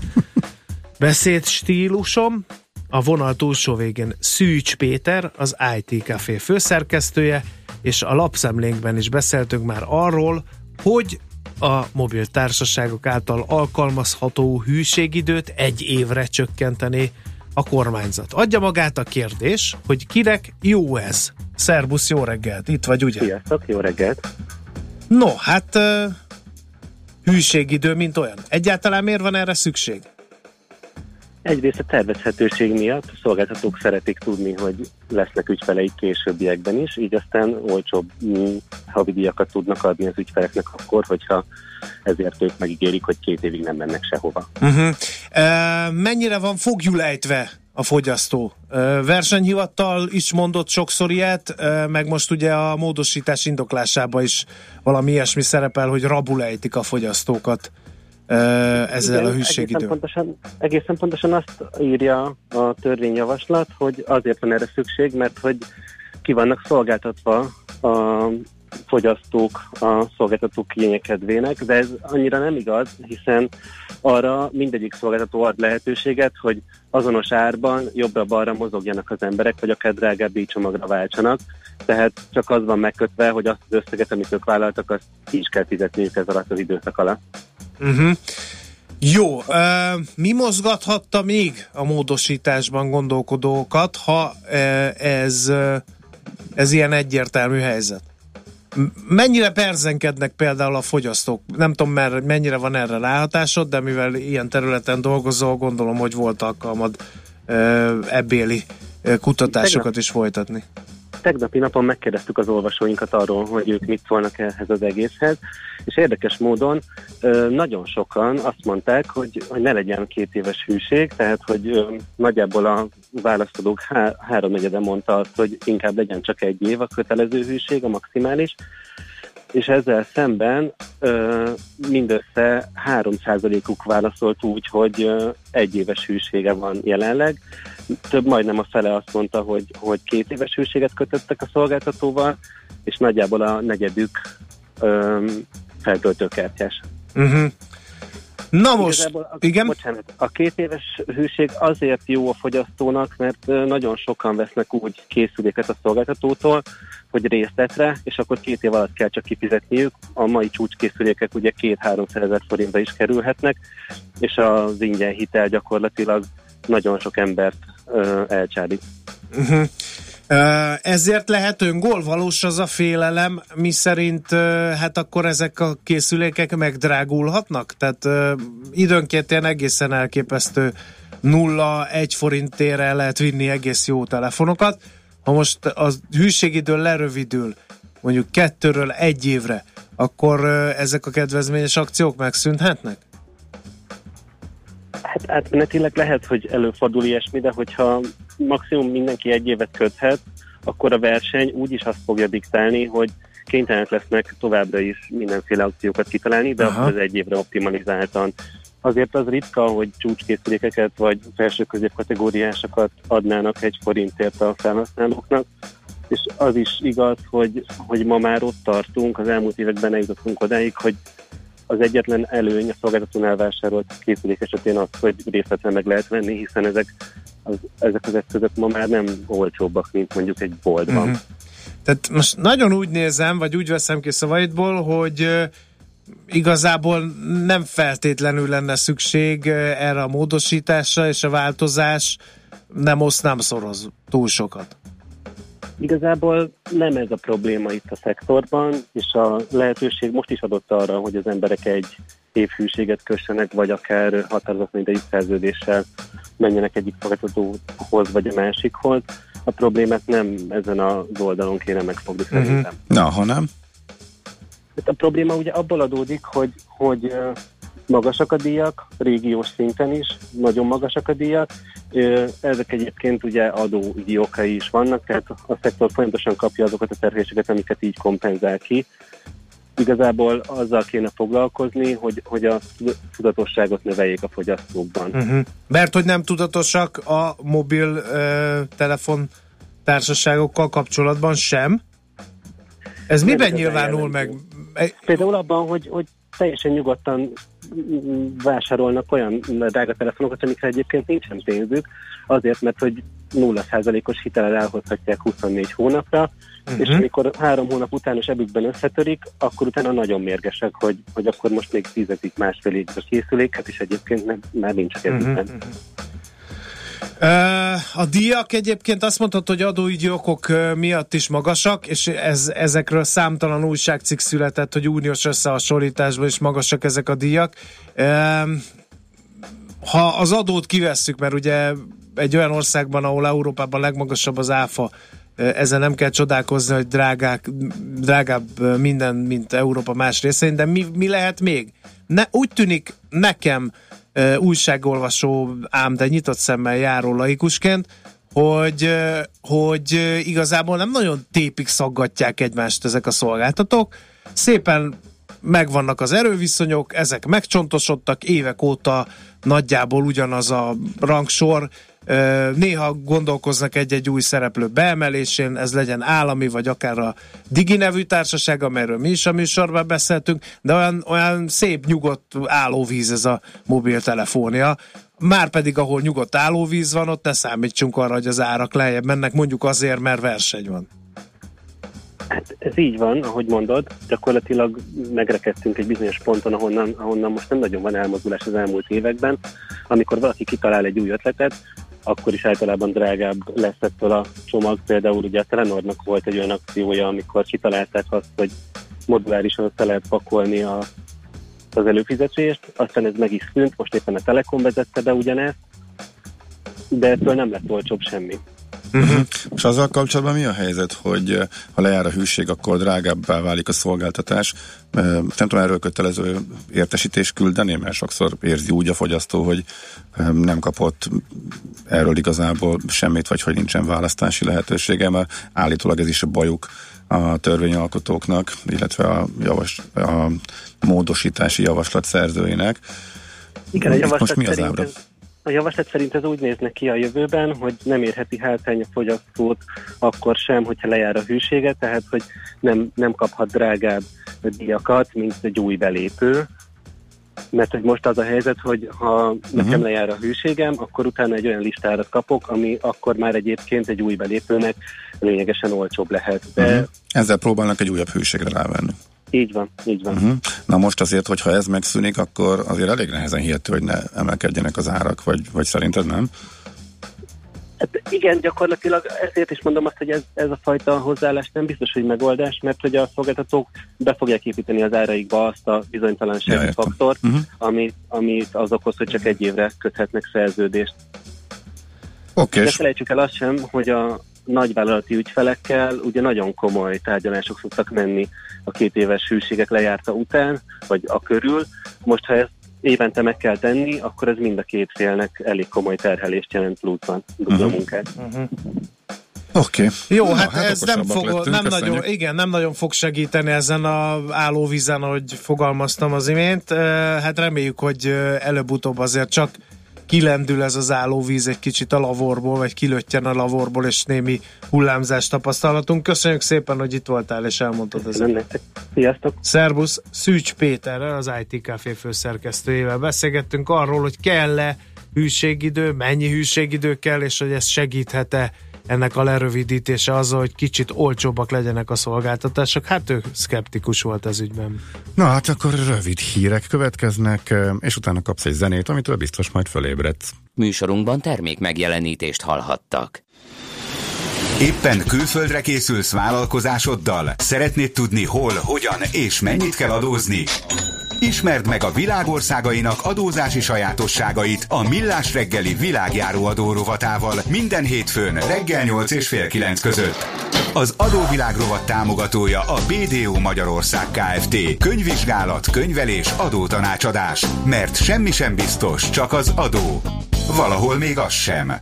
Beszéd stílusom, a vonal túlsó végén Szűcs Péter, az IT Café főszerkesztője, és a lapszemlénkben is beszéltünk már arról, hogy a mobil társaságok által alkalmazható hűségidőt egy évre csökkenteni a kormányzat. Adja magát a kérdés, hogy kinek jó ez. Szerbusz, jó reggelt, itt vagy ugye? Sziasztok, jó reggelt! No, hát hűségidő, mint olyan. Egyáltalán miért van erre szükség? Egyrészt a tervezhetőség miatt a szolgáltatók szeretik tudni, hogy lesznek ügyfeleik későbbiekben is, így aztán olcsóbb mm, havidíjakat tudnak adni az ügyfeleknek akkor, hogyha ezért ők megígérik, hogy két évig nem mennek sehova. Uh-huh. Uh, mennyire van fogjulejtve a fogyasztó? Uh, versenyhivattal is mondott sokszor ilyet, uh, meg most ugye a módosítás indoklásában is valami ilyesmi szerepel, hogy rabulejtik a fogyasztókat ezzel Igen, a egészen hűségidőn. pontosan, egészen pontosan azt írja a törvényjavaslat, hogy azért van erre szükség, mert hogy ki vannak szolgáltatva a fogyasztók a szolgáltatók kényekedvének, de ez annyira nem igaz, hiszen arra mindegyik szolgáltató ad lehetőséget, hogy azonos árban jobbra-balra mozogjanak az emberek, vagy akár drágább díjcsomagra váltsanak. Tehát csak az van megkötve, hogy azt az összeget, amit ők vállaltak, azt ki is kell fizetniük ez alatt az időszak alatt. Uh-huh. Jó, mi mozgathatta még a módosításban gondolkodókat, ha ez, ez ilyen egyértelmű helyzet? Mennyire perzenkednek például a fogyasztók? Nem tudom, mer- mennyire van erre ráhatásod, de mivel ilyen területen dolgozol, gondolom, hogy volt alkalmad ebbéli kutatásokat is folytatni. Tegnapi napon megkérdeztük az olvasóinkat arról, hogy ők mit szólnak ehhez az egészhez, és érdekes módon nagyon sokan azt mondták, hogy, hogy ne legyen két éves hűség, tehát hogy nagyjából a választodók há- háromnegyede mondta azt, hogy inkább legyen csak egy év a kötelező hűség, a maximális, és ezzel szemben ö, mindössze 3%-uk válaszolt úgy, hogy ö, egy éves hűsége van jelenleg. Több majdnem a fele azt mondta, hogy, hogy két éves hűséget kötöttek a szolgáltatóval, és nagyjából a negyedük ö, feltöltőkártyás. Uh-huh. Na most, Igazából a, igen? Bocsánat, a két éves hűség azért jó a fogyasztónak, mert nagyon sokan vesznek úgy készüléket a szolgáltatótól, hogy részletre, és akkor két év alatt kell csak kifizetniük. A mai csúcskészülékek ugye két-háromszáz ezer forintba is kerülhetnek, és az ingyen hitel gyakorlatilag nagyon sok embert ö, elcsábít. Uh-huh. Uh, ezért lehet öngól valós az a félelem, mi szerint hát akkor ezek a készülékek megdrágulhatnak? Tehát időnként ilyen egészen elképesztő nulla, egy forintére lehet vinni egész jó telefonokat. Ha most a hűségidő lerövidül, mondjuk kettőről egy évre, akkor ezek a kedvezményes akciók megszűnhetnek? Hát átmenetileg lehet, hogy előfordul ilyesmi, de hogyha maximum mindenki egy évet köthet, akkor a verseny úgyis azt fogja diktálni, hogy kénytelenek lesznek továbbra is mindenféle akciókat kitalálni, de Aha. akkor az egy évre optimalizáltan. Azért az ritka, hogy csúcskészülékeket vagy felső kategóriásokat adnának egy forintért a felhasználóknak, és az is igaz, hogy, hogy ma már ott tartunk, az elmúlt években eljutottunk odáig, hogy az egyetlen előny a szolgáltatónál vásárolt készülék esetén az, hogy részletre meg lehet venni, hiszen ezek az, ezek az eszközök ma már nem olcsóbbak, mint mondjuk egy boltban. Mhm. Tehát most nagyon úgy nézem, vagy úgy veszem ki szavaidból, hogy igazából nem feltétlenül lenne szükség erre a módosításra, és a változás nem oszt, nem szoroz túl sokat. Igazából nem ez a probléma itt a szektorban, és a lehetőség most is adott arra, hogy az emberek egy évhűséget kössenek, vagy akár határozatlan idejű szerződéssel menjenek egyik szolgáltatóhoz, vagy a másikhoz. A problémát nem ezen az oldalon kéne megfogni Mhm. szerintem. Na, ha nem? Hát a probléma ugye abból adódik, hogy, hogy magasak a díjak, régiós szinten is, nagyon magasak a díjak. Ezek egyébként ugye adóügyi okai is vannak, tehát a szektor folyamatosan kapja azokat a terhéseket, amiket így kompenzál ki. Igazából azzal kéne foglalkozni, hogy, hogy a tudatosságot növeljék a fogyasztókban. Uh-huh. Mert hogy nem tudatosak a mobil ö, telefon társaságokkal kapcsolatban sem? Ez miben nyilvánul meg? Például abban, hogy, hogy teljesen nyugodtan vásárolnak olyan drága telefonokat, amikre egyébként nincsen pénzük, azért, mert hogy 0%-os hitellel elhozhatják 24 hónapra, uh-huh. és amikor három hónap után a zsebükben összetörik, akkor utána nagyon mérgesek, hogy, hogy akkor most még fizetik másfél évre a készüléket, és egyébként nem, már nincs a kezükben. Uh-huh. A díjak egyébként azt mondhatod, hogy adóügyi okok miatt is magasak, és ez, ezekről számtalan újságcikk született, hogy uniós összehasonlításban is magasak ezek a díjak. Ha az adót kivesszük, mert ugye egy olyan országban, ahol Európában legmagasabb az áfa, ezzel nem kell csodálkozni, hogy drágák, drágább minden, mint Európa más részein, de mi, mi lehet még? Ne, úgy tűnik nekem, újságolvasó, ám de nyitott szemmel járó laikusként, hogy, hogy igazából nem nagyon tépik szaggatják egymást ezek a szolgáltatók. Szépen megvannak az erőviszonyok, ezek megcsontosodtak, évek óta nagyjából ugyanaz a rangsor, Néha gondolkoznak egy-egy új szereplő beemelésén, ez legyen állami, vagy akár a Digi nevű társaság, amelyről mi is a műsorban beszéltünk, de olyan, olyan szép, nyugodt állóvíz ez a mobiltelefonia. Már pedig, ahol nyugodt állóvíz van, ott ne számítsunk arra, hogy az árak lejjebb mennek, mondjuk azért, mert verseny van. Hát ez így van, ahogy mondod, gyakorlatilag megrekedtünk egy bizonyos ponton, ahonnan, ahonnan most nem nagyon van elmozdulás az elmúlt években. Amikor valaki kitalál egy új ötletet, akkor is általában drágább lesz ettől a csomag. Például ugye a Telenornak volt egy olyan akciója, amikor kitalálták azt, hogy modulárisan össze lehet pakolni a, az előfizetést, aztán ez meg is szűnt, most éppen a Telekom vezette be ugyanezt, de ettől nem lett olcsóbb semmi. Uh-huh. És azzal kapcsolatban mi a helyzet, hogy eh, ha lejár a hűség, akkor drágábbá válik a szolgáltatás? Eh, Nem tudom, erről kötelező értesítés küldeni, mert sokszor érzi úgy a fogyasztó, hogy eh, nem kapott erről igazából semmit, vagy hogy nincsen választási lehetősége, mert állítólag ez is a bajuk a törvényalkotóknak, illetve a, javas, a módosítási javaslat szerzőinek. Igen, a Itt javaslat, most mi az ábra? ez, a javaslat szerint ez úgy nézne ki a jövőben, hogy nem érheti hátrány a fogyasztót akkor sem, hogyha lejár a hűsége, tehát hogy nem, nem kaphat drágább díjakat, mint egy új belépő. Mert hogy most az a helyzet, hogy ha nekem Mhm. lejár a hűségem, akkor utána egy olyan listárat kapok, ami akkor már egyébként egy új belépőnek lényegesen olcsóbb lehet. De Uh-huh. Ezzel próbálnak egy újabb hűségre rávenni. Így van, így van. Uh-huh. Na most azért, hogyha ez megszűnik, akkor azért elég nehezen hihető, hogy ne emelkedjenek az árak, vagy, vagy szerinted nem? Hát igen, gyakorlatilag ezért is mondom azt, hogy ez, ez a fajta hozzáállás nem biztos, hogy megoldás, mert hogy a szolgáltatók be fogják építeni az áraikba azt a bizonytalansági Ja, faktort, Mhm. ami, amit az okoz, hogy csak egy évre köthetnek szerződést. Oké, Ne és felejtsük el azt sem, hogy a nagyvállalati ügyfelekkel ugye nagyon komoly tárgyalások szoktak menni a két éves hűségek lejárta után, vagy a körül. Most, ha ezt évente meg kell tenni, akkor ez mind a két félnek elég komoly terhelést jelent pluszban, dupla Mhm. munkát. oké. Jó, Na, hát, hát ez nem, fog, lettünk, nem, köszönjük. nagyon, igen, nem nagyon fog segíteni ezen a állóvízen, ahogy fogalmaztam az imént. Hát reméljük, hogy előbb-utóbb azért csak kilendül ez az állóvíz egy kicsit a lavorból, vagy kilöttyen a lavorból, és némi hullámzást tapasztalatunk. Köszönjük szépen, hogy itt voltál, és elmondtad ezeket. nektek. Sziasztok! Szerbusz, Szűcs Péterrel, az IT Café főszerkesztőjével beszélgettünk arról, hogy kell-e hűségidő, mennyi hűségidő kell, és hogy ez segíthet-e ennek a lerövidítése azzal, hogy kicsit olcsóbbak legyenek a szolgáltatások. Hát ő szkeptikus volt ez ügyben. Na hát akkor rövid hírek következnek, és utána kapsz egy zenét, amitől biztos majd fölébredsz. Műsorunkban termék megjelenítést hallhattak. Éppen külföldre készülsz vállalkozásoddal? Szeretnéd tudni hol, hogyan és mennyit kell adózni? Ismerd meg a világországainak adózási sajátosságait a Millás reggeli világjáró adó rovatával minden hétfőn reggel 8 és fél 9 között. Az adóvilág rovat támogatója a BDO Magyarország Kft. Könyvvizsgálat, könyvelés, adótanácsadás. Mert semmi sem biztos, csak az adó. Valahol még az sem.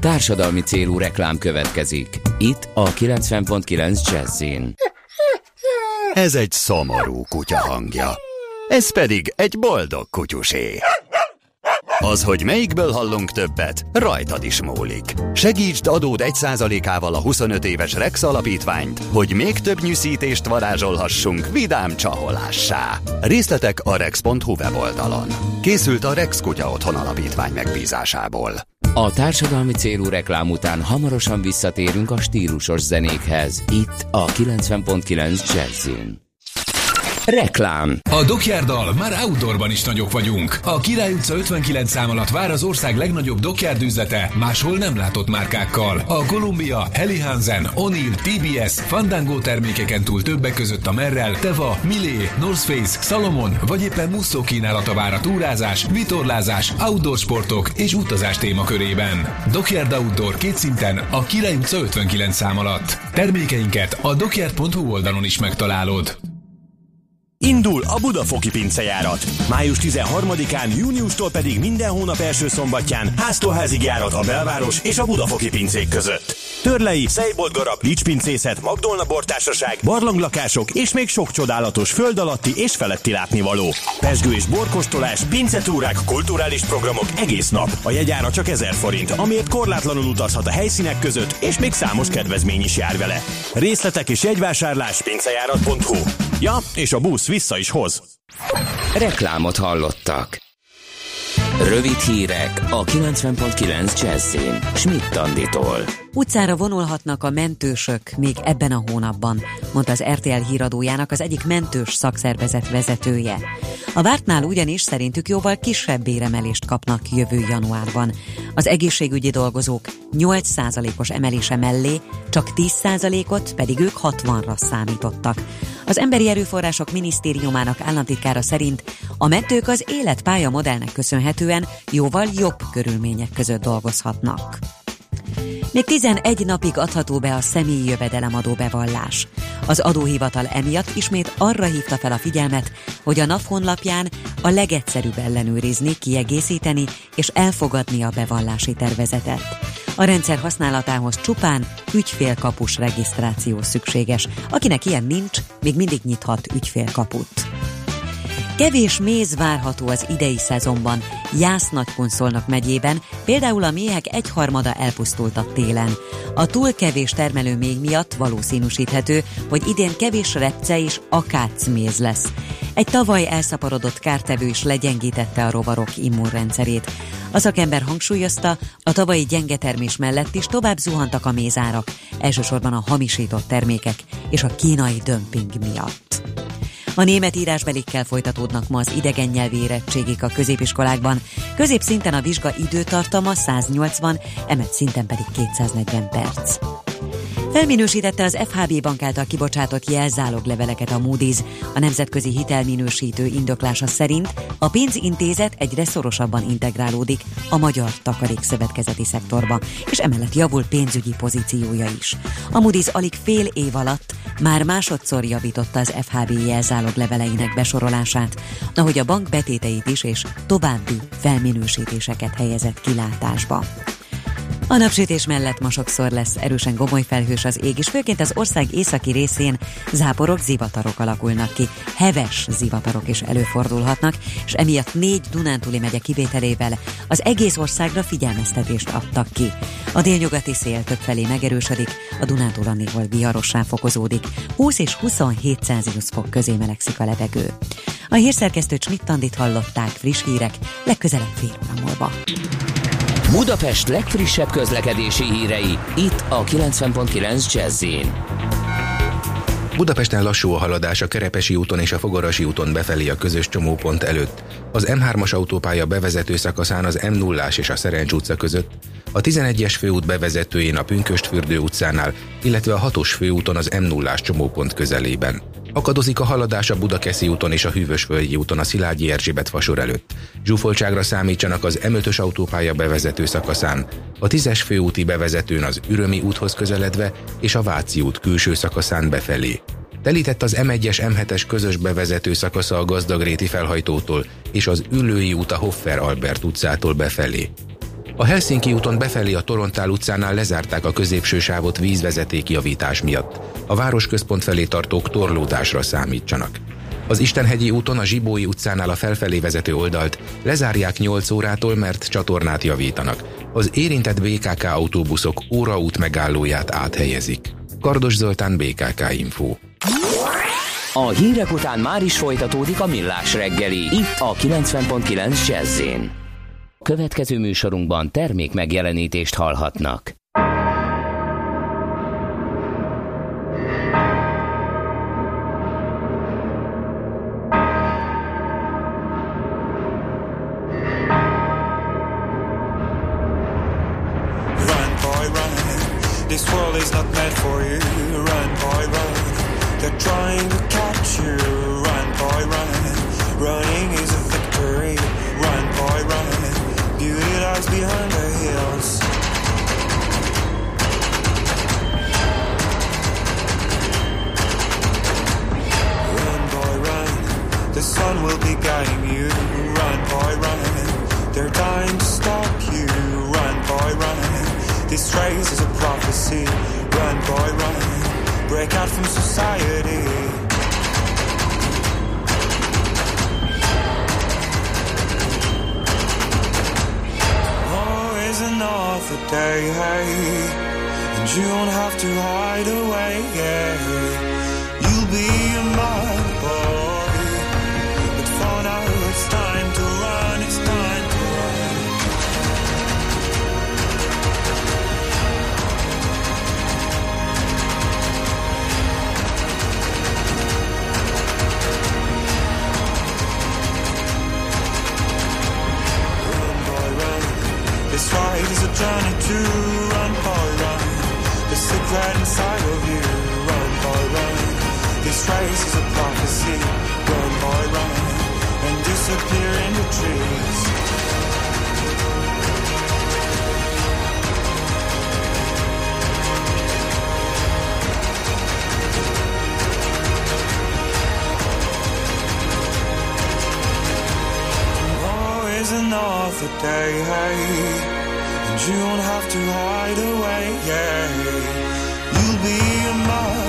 Társadalmi célú reklám következik. Itt a 90.9 Jazzin. Ez egy szomorú kutya hangja. Ez pedig egy boldog kutyusé. Az, hogy melyikből hallunk többet, rajtad is múlik. Segítsd adód 1%-ával a 25 éves Rex alapítványt, hogy még több nyűszítést varázsolhassunk vidám csaholássá. Részletek a rex.hu weboldalon. Készült a Rex Kutya Otthon Alapítvány megbízásából. A társadalmi célú reklám után hamarosan visszatérünk a stílusos zenékhez. Itt a 90.9 Jazzin. Reklám. A Dockyarddal már outdoorban is nagyok vagyunk. A Király utca 59 szám alatt vár az ország legnagyobb Dockyard üzlete, máshol nem látott márkákkal. A Columbia, Helly Hansen, O'Neill, TBS, Fandango termékeken túl többek között a Merrell, Teva, Milé, North Face, Salomon vagy éppen Musso kínálata vár a túrázás, vitorlázás, outdoor sportok és utazás témakörében. Dockyard Outdoor két szinten a Király utca 59 szám alatt. Termékeinket a dockyard.hu oldalon is megtalálod. Indul a Budafoki pincejárat. Május 13-án, júniustól pedig minden hónap első szombatján háztóházig járat a belváros és a Budafoki pincék között. Törlei, Szejbolt Lics-pincészet, Magdolna bortársaság, barlanglakások és még sok csodálatos föld alatti és feletti látnivaló. Pesgő és borkostolás, pincetúrák, kulturális programok egész nap. A jegyára csak 1000 forint, amiért korlátlanul utazhat a helyszínek között, és még számos kedvezmény is jár vele. Részletek és jegyvásárlás pincejárat.hu Ja, és a busz vissza is hoz. Reklámot hallottak. Rövid hírek a 90.9 Jazzin. Schmidt Anditól. Utcára vonulhatnak a mentősök még ebben a hónapban, mondta az RTL híradójának az egyik mentős szakszervezet vezetője. A vártnál ugyanis szerintük jóval kisebb béremelést kapnak jövő januárban. Az egészségügyi dolgozók 8%-os emelése mellé csak 10%-ot pedig ők 60-ra számítottak. Az Emberi Erőforrások Minisztériumának államtitkára szerint a mentők az életpálya modellnek köszönhetően jóval jobb körülmények között dolgozhatnak. Még 11 napig adható be a személyi jövedelemadó bevallás. Az adóhivatal emiatt ismét arra hívta fel a figyelmet, hogy a NAV honlapján a legegyszerűbb ellenőrizni, kiegészíteni és elfogadni a bevallási tervezetet. A rendszer használatához csupán ügyfélkapus regisztráció szükséges. Akinek ilyen nincs, még mindig nyithat ügyfélkaput. Kevés méz várható az idei szezonban. Jász Nagykonszolnok megyében például a méhek egyharmada elpusztult a télen. A túl kevés termelő még miatt valószínűsíthető, hogy idén kevés repce és akácméz lesz. Egy tavaly elszaporodott kártevő is legyengítette a rovarok immunrendszerét. A szakember hangsúlyozta, a tavalyi gyenge termés mellett is tovább zuhantak a mézárak, elsősorban a hamisított termékek és a kínai dömping miatt. A német írásbelikkel folytatódnak ma az idegen nyelvi érettségik a középiskolákban. Középszinten a vizsga időtartama 180, emet szinten pedig 240 perc. Felminősítette az FHB bank által kibocsátott jelzálogleveleket a Moody's. A nemzetközi hitelminősítő indoklása szerint a pénzintézet egyre szorosabban integrálódik a magyar takarékszövetkezeti szektorba, és emellett javul pénzügyi pozíciója is. A Moody's alig fél év alatt már másodszor javította az FHB jelzálogleveleinek besorolását, ahogy a bank betéteit is és további felminősítéseket helyezett kilátásba. A napsütés mellett ma sokszor lesz erősen gomoly felhős az ég, és főként az ország északi részén záporok, zivatarok alakulnak ki. Heves zivatarok is előfordulhatnak, és emiatt négy Dunántúli megye kivételével az egész országra figyelmeztetést adtak ki. A délnyugati szél többfelé megerősödik, a Dunántúl néhol viharossá fokozódik, 20 és 27 Celsius fok közé melegszik a levegő. A hírszerkesztő Csmittandit hallották friss hírek, legközelebb fél óra múlva. Budapest legfrissebb közlekedési hírei, itt a 90.9 jazz Budapesten lassú a haladás a Kerepesi úton és a Fogarasi úton befelé a közös csomópont előtt, az M3-as autópálya bevezető szakaszán az m 0 és a Szerencs utca között, a 11-es főút bevezetőjén a Pünköstfürdő utcánál, illetve a 6-os főúton az m 0 csomópont közelében. Akadozik a haladás a Budakeszi úton és a Hűvösvölgyi úton a Szilágyi Erzsébet fasor előtt. Zsúfoltságra számítsanak az M5-ös autópálya bevezető szakaszán, a 10-es főúti bevezetőn az Ürömi úthoz közeledve és a Váci út külső szakaszán befelé. Telített az M1-es M7-es közös bevezető szakasza a Gazdagréti felhajtótól és az Üllői út a Hoffer Albert utcától befelé. A Helsinki úton befelé a Torontál utcánál lezárták a középső sávot vízvezeték javítás miatt. A városközpont felé tartók torlódásra számítsanak. Az Istenhegyi úton a Zsibói utcánál a felfelé vezető oldalt lezárják 8 órától, mert csatornát javítanak. Az érintett BKK autóbuszok óraút megállóját áthelyezik. Kardos Zoltán BKK Info. A hírek után már is folytatódik a millás reggeli, itt a 90.9 jazz Következő műsorunkban termék megjelenítést hallhatnak. This world is not meant for you. Run, boy, run. They're trying to catch you. Run, boy, run. Running is a lies behind the hills. Run, boy, run. The sun will be guiding you. Run, boy, run. They're dying to stop you. Run, boy, run. This race is a prophecy. Run, boy, run. Break out from society. Another day, hey, and you don't have to hide away. This is a prophecy, run, boy, run. And disappear in the trees. Another day, and you don't have to hide away, yeah. You'll be a mad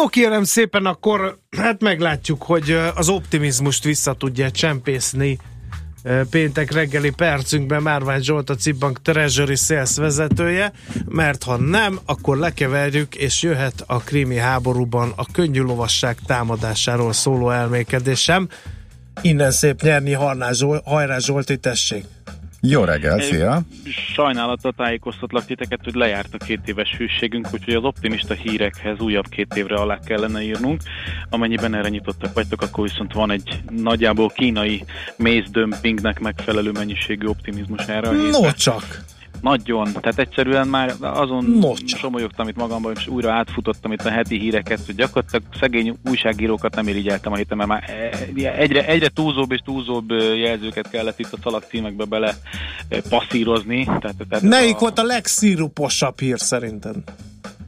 No kérem szépen, akkor hát meglátjuk, hogy az optimizmust vissza tudja csempészni péntek reggeli percünkben Márvány Zsolt a Cibbank Treasury Sales vezetője, mert ha nem, akkor lekeverjük, és jöhet a krími háborúban a könnyű lovasság támadásáról szóló elmékedésem. Innen szép nyerni, Harnás Zsolt, hajrá Zsolti, tessék! Jó reggel, szia! Sajnálattal tájékoztatlak titeket, hogy lejárt a két éves hűségünk, úgyhogy az optimista hírekhez újabb két évre alá kellene írnunk. Amennyiben erre nyitottak vagytok, akkor viszont van egy nagyjából kínai mézdömpingnek megfelelő mennyiségű optimizmus erre a. No csak! Nagyon, tehát egyszerűen már azon No, somolyogtam itt magamban, és újra átfutottam itt a heti híreket, hogy gyakorlatilag szegény újságírókat nem irigyeltem a héten, mert már eh, egyre, egyre túlzóbb és túlzóbb jelzőket kellett itt a szalagcímekbe bele passzírozni. Tehát, tehát Melyik a, volt a legszíruposabb hír szerinted?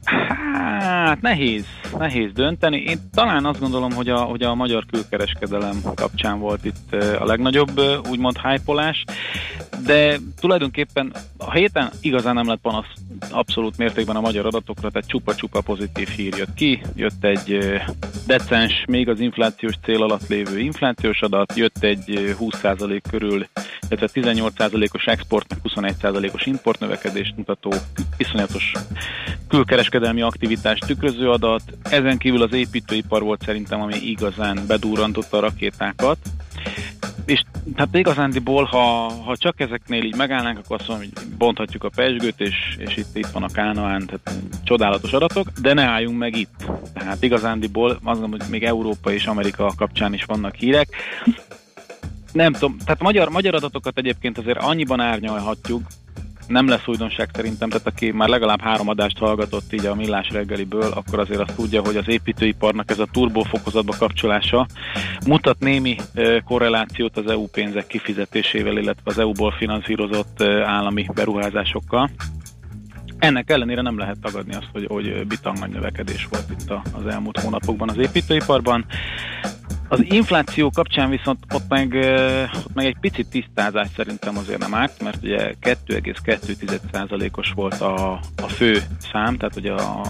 Hát nehéz, nehéz dönteni. Én talán azt gondolom, hogy a, hogy a magyar külkereskedelem kapcsán volt itt a legnagyobb úgymond hypolás, de tulajdonképpen a héten igazán nem lett panasz abszolút mértékben a magyar adatokra, tehát csupa-csupa pozitív hír jött ki. Jött egy decens, még az inflációs cél alatt lévő inflációs adat, jött egy eh, 20% körül, illetve 18%-os export, meg 21%-os import növekedést mutató iszonyatos külkereskedelmi aktivitás tükröző adat. Ezen kívül az építőipar volt szerintem, ami igazán bedurrantotta a rakétákat. És tehát igazándiból, ha, ha csak ezeknél így megállnánk, akkor azt mondom, hogy bonthatjuk a pesgőt, és, és itt, itt van a Kánaán, tehát csodálatos adatok, de ne álljunk meg itt. Tehát igazándiból azt gondolom, hogy még Európa és Amerika kapcsán is vannak hírek. Nem tudom, tehát magyar, magyar adatokat egyébként azért annyiban árnyalhatjuk, nem lesz újdonság szerintem, tehát aki már legalább három adást hallgatott így a millás reggeliből, akkor azért azt tudja, hogy az építőiparnak ez a turbófokozatba kapcsolása mutat némi korrelációt az EU pénzek kifizetésével, illetve az EU-ból finanszírozott állami beruházásokkal. Ennek ellenére nem lehet tagadni azt, hogy, hogy bitang nagy növekedés volt itt az elmúlt hónapokban az építőiparban. Az infláció kapcsán viszont ott meg, ott meg egy picit tisztázás szerintem azért nem árt, mert ugye 2,2%-os volt a, a fő szám, tehát ugye a,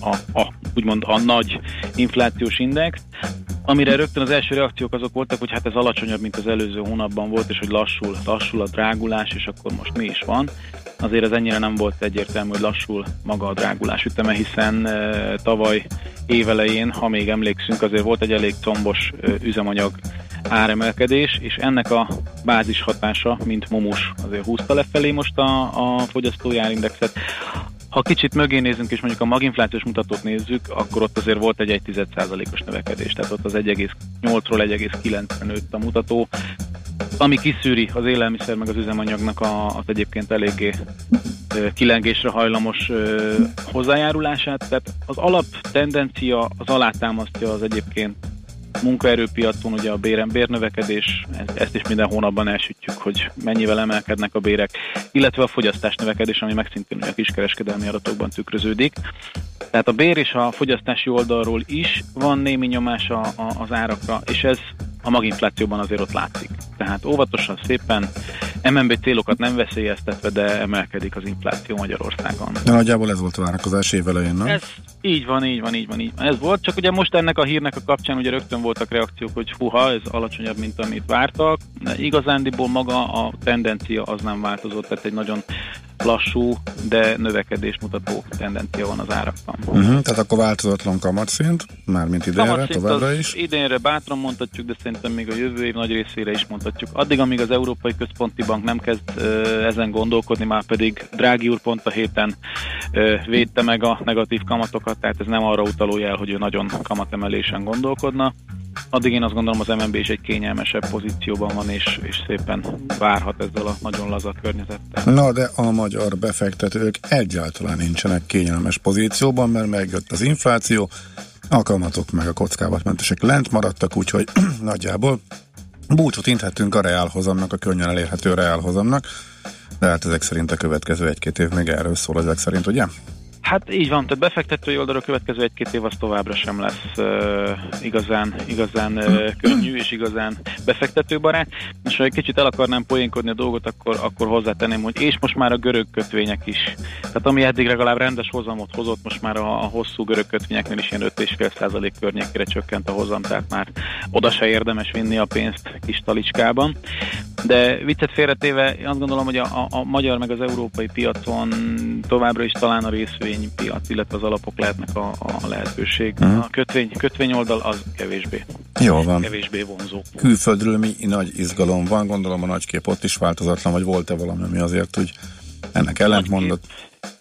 a, a, úgymond a nagy inflációs index, amire rögtön az első reakciók azok voltak, hogy hát ez alacsonyabb, mint az előző hónapban volt, és hogy lassul, lassul a drágulás, és akkor most mi is van. Azért ez ennyire nem volt egyértelmű, hogy lassul maga a drágulás üteme, hiszen e, tavaly évelején, ha még emlékszünk, azért volt egy elég combos e, üzemanyag áremelkedés, és ennek a bázis hatása, mint mumus, azért húzta lefelé most a, a fogyasztói árindexet. Ha kicsit mögé nézünk, és mondjuk a maginflációs mutatót nézzük, akkor ott azért volt egy 1,1%-os növekedés, tehát ott az 1,8-ról 1,9-re nőtt a mutató, ami kiszűri az élelmiszer meg az üzemanyagnak a, az egyébként eléggé kilengésre hajlamos hozzájárulását. Tehát az alap tendencia az alátámasztja az egyébként munkaerőpiacon ugye a béren bérnövekedés, ez- ezt is minden hónapban elsütjük, hogy mennyivel emelkednek a bérek, illetve a fogyasztás növekedés, ami meg szintén ugye a kiskereskedelmi adatokban tükröződik. Tehát a bér és a fogyasztási oldalról is van némi nyomás a, a, az árakra, és ez a maginflációban azért ott látszik. Tehát óvatosan, szépen, MNB célokat nem veszélyeztetve, de emelkedik az infláció Magyarországon. De nagyjából ez volt a várakozás évelején, nem? Ez így van, így van, így van, így van. Ez volt, csak ugye most ennek a hírnek a kapcsán ugye rögtön voltak reakciók, hogy huha, ez alacsonyabb, mint amit vártak. De igazándiból maga a tendencia az nem változott, tehát egy nagyon lassú, de növekedés mutató tendencia van az árakban. Uh-huh, tehát akkor változatlan kamatszint, mármint idénre, Kamatszint továbbra is. Idénre bátran mondhatjuk, de szerintem még a jövő év nagy részére is mondhatjuk. Addig, amíg az Európai Központi Bank nem kezd ö, ezen gondolkodni, már pedig Drági úr pont a héten ö, védte meg a negatív kamatokat, tehát ez nem arra utaló jel, hogy ő nagyon kamatemelésen gondolkodna. Addig én azt gondolom az MNB is egy kényelmesebb pozícióban van, és, és szépen várhat ezzel a nagyon laza környezettel. Na, de a magyar befektetők egyáltalán nincsenek kényelmes pozícióban, mert megjött az infláció, a kamatok meg a kockávatmentesek lent maradtak, úgyhogy nagyjából búcsút inthettünk a reálhozamnak, a könnyen elérhető reálhozamnak, de hát ezek szerint a következő egy-két év még erről szól ezek szerint, ugye? Hát így van, tehát befektetői oldalra következő egy-két év az továbbra sem lesz uh, igazán, igazán uh, könnyű és igazán befektetőbarát. És ha egy kicsit el akarnám poénkodni a dolgot, akkor, akkor hozzátenném, hogy és most már a görög kötvények is. Tehát ami eddig legalább rendes hozamot hozott, most már a, a hosszú görög kötvényeknél is ilyen 5,5% környékére csökkent a hozam, tehát már oda se érdemes vinni a pénzt kis talicskában. De viccet félretéve, én azt gondolom, hogy a, a, a magyar meg az európai piacon továbbra is talán a részvénypiac, illetve az alapok lehetnek a, a lehetőség. Mhm. A kötvény, kötvény oldal az kevésbé. Jó van. Kevésbé vonzó. Külföldről mi nagy izgalom van, gondolom a nagykép ott is változatlan, vagy volt-e valami, ami azért úgy ennek ellent mondott?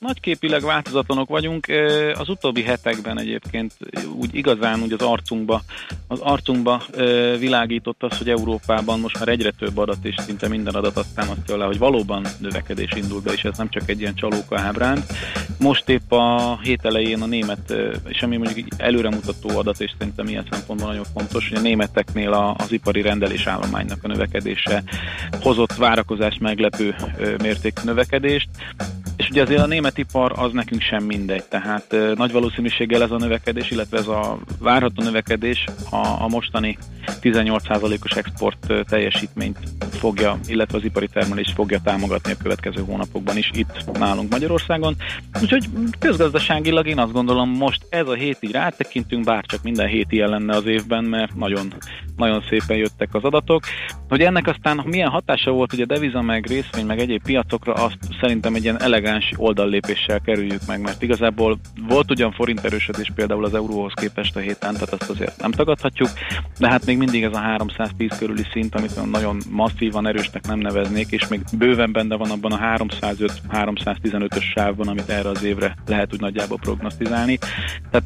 Nagyképileg változatlanok vagyunk. Az utóbbi hetekben egyébként úgy igazán úgy az arcunkba, az arcunkba világított az, hogy Európában most már egyre több adat, és szinte minden adat azt támasztja alá, hogy valóban növekedés indul be, és ez nem csak egy ilyen csalóka ábránd. Most épp a hét elején a német, és ami mondjuk előremutató adat, és szerintem ilyen szempontból nagyon fontos, hogy a németeknél az ipari rendelés állománynak a növekedése hozott várakozás meglepő mértékű növekedést. Ugye azért a német ipar az nekünk sem mindegy, tehát nagy valószínűséggel ez a növekedés, illetve ez a várható növekedés a, a mostani 18%-os export teljesítményt fogja, illetve az ipari termelést fogja támogatni a következő hónapokban is itt nálunk Magyarországon. Úgyhogy közgazdaságilag én azt gondolom, most ez a hét így rátekintünk, bár csak minden hét ilyen lenne az évben, mert nagyon, nagyon szépen jöttek az adatok. Hogy ennek aztán milyen hatása volt, hogy a deviza meg részvény meg egyéb piacokra, azt szerintem egy ilyen elegáns oldallépéssel kerüljük meg, mert igazából volt ugyan forint erősödés például az euróhoz képest a héten, tehát azt azért nem tagadhatjuk, de hát még mindig ez a 310 körüli szint, amit nagyon masszívan erősnek nem neveznék, és még bőven benne van abban a 305-315-ös sávban, amit erre az évre lehet úgy nagyjából prognosztizálni. Tehát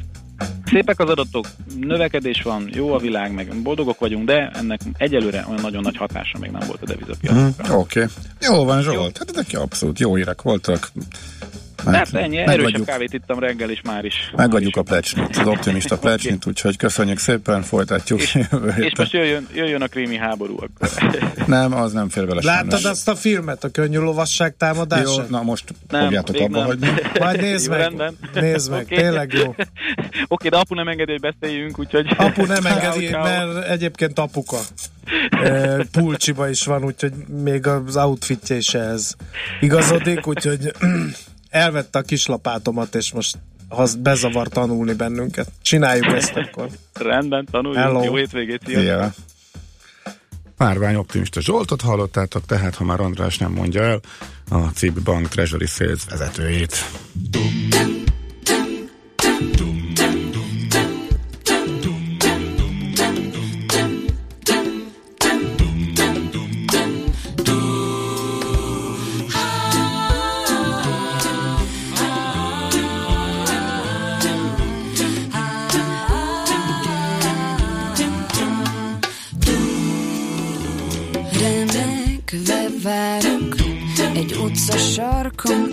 Szépek az adatok, növekedés van, jó a világ, meg boldogok vagyunk, de ennek egyelőre olyan nagyon nagy hatása még nem volt a devizapiacra. Hm, Oké. Okay. Jó van, Zsolt. Hát ezek abszolút jó hírek voltak. Hát ennyi, erősebb kávét ittam reggel, és már is. megvagyjuk a plecsnit, az optimista plecsnit, úgyhogy köszönjük szépen, folytatjuk. És héten. most jöjjön, jöjjön a krími háború. Nem, az nem fér bele Láttad sajnos. azt a filmet, a könnyű lovasság támadását? Jó, na most Nem, fogjátok abba nem. hagyni. Majd nézd Jó, meg. rendben. Nézd meg, Oké. tényleg jó. Oké, de apu nem engedi, hogy beszéljünk, úgyhogy... Apu nem engedi, mert egyébként apuka. Pulcsiba is van, úgyhogy még az outfitje is ehhez igazodik, úgyhogy elvette a kislapátomat, és most az bezavar tanulni bennünket. Csináljuk ezt akkor. Rendben, tanuljunk. Hello. Jó hétvégét, szia. Szia. Márvány optimista Zsoltot hallottátok, tehát ha már András nem mondja el, a CIB Bank Treasury Sales vezetőjét. Remegve egy utca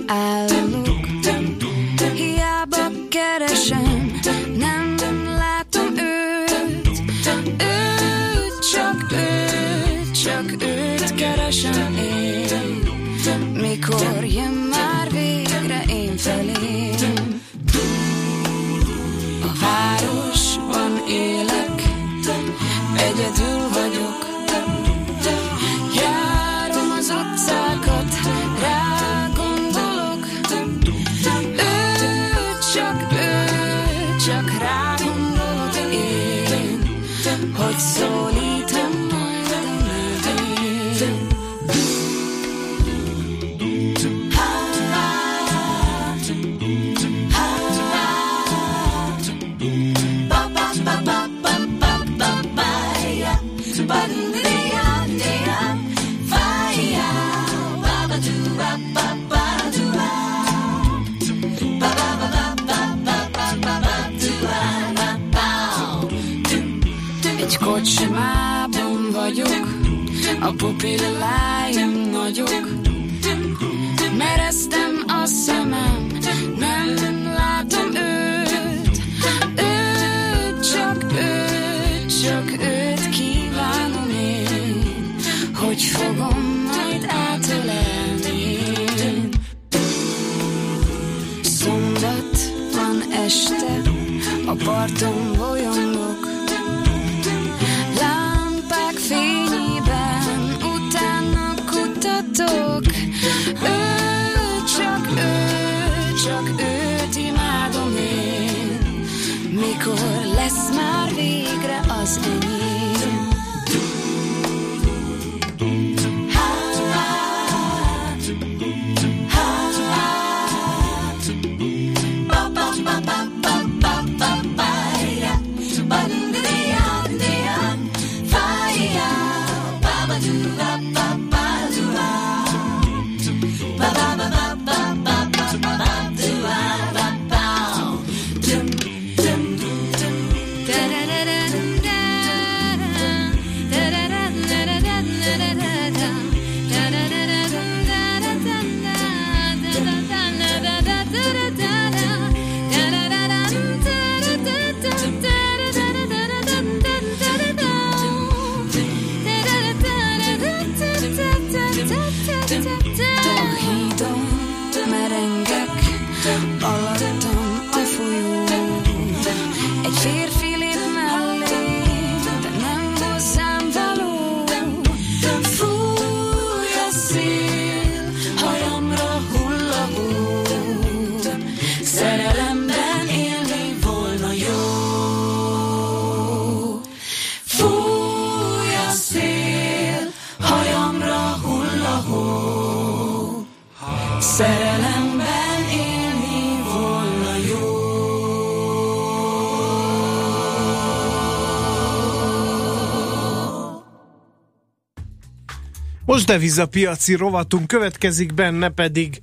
Most devizapiaci rovatunk következik, benne pedig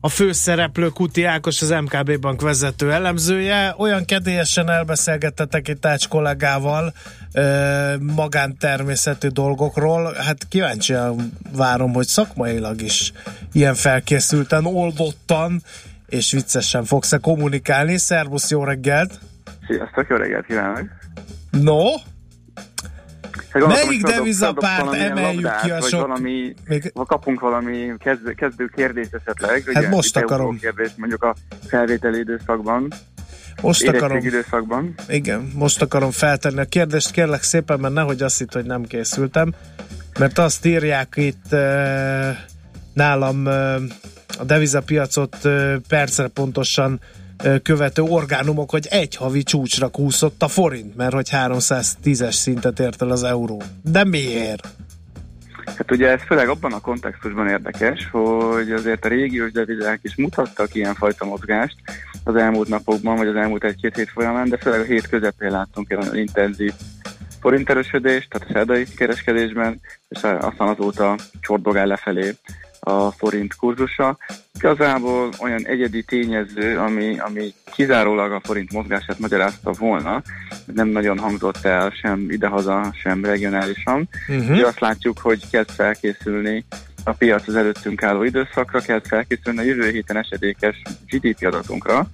a főszereplő Kuti Ákos, az MKB Bank vezető elemzője. Olyan kedélyesen elbeszélgettetek itt Ács kollégával ö, magántermészetű dolgokról. Hát kíváncsian várom, hogy szakmailag is ilyen felkészülten, oldottan és viccesen fogsz-e kommunikálni. Szervusz, jó reggelt! Sziasztok, jó reggelt kívánok! No, Gondoltam, Melyik devizapárt emeljük labdát, ki a sok- Valami, ha kapunk valami kezdő, kezdő kérdést esetleg. Hát most egy akarom. Kérdést mondjuk a felvételi időszakban. Most akarom. időszakban. Igen, most akarom feltenni a kérdést, kérlek szépen, mert nehogy azt hitt, hogy nem készültem, mert azt írják itt e, nálam e, a devizapiacot e, percre pontosan követő orgánumok, hogy egy havi csúcsra kúszott a forint, mert hogy 310-es szintet ért el az euró. De miért? Hát ugye ez főleg abban a kontextusban érdekes, hogy azért a régiós devizák is mutattak ilyenfajta mozgást az elmúlt napokban, vagy az elmúlt egy-két hét folyamán, de főleg a hét közepén láttunk egy nagyon intenzív forinterősödést, tehát a szerdai kereskedésben, és aztán azóta csordogál lefelé a forint kurzusa. Igazából olyan egyedi tényező, ami, ami kizárólag a forint mozgását magyarázta volna, nem nagyon hangzott el sem idehaza, sem regionálisan. Mhm. Ugye azt látjuk, hogy kezd felkészülni a piac az előttünk álló időszakra, kezd felkészülni a jövő héten esedékes GDP adatunkra,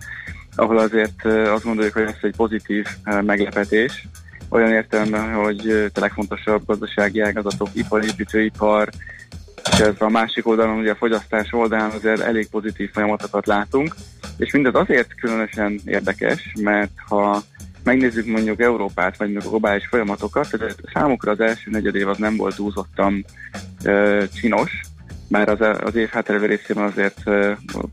ahol azért azt gondoljuk, hogy ez egy pozitív meglepetés, olyan értelemben, hogy a legfontosabb gazdasági ágazatok, ipar, építőipar, és ez a másik oldalon, ugye a fogyasztás oldalán azért elég pozitív folyamatokat látunk, és mindez azért különösen érdekes, mert ha megnézzük mondjuk Európát, vagy mondjuk a globális folyamatokat, tehát számukra az első negyedév az nem volt túlzottan uh, csinos, már az, az év hátralévő részében azért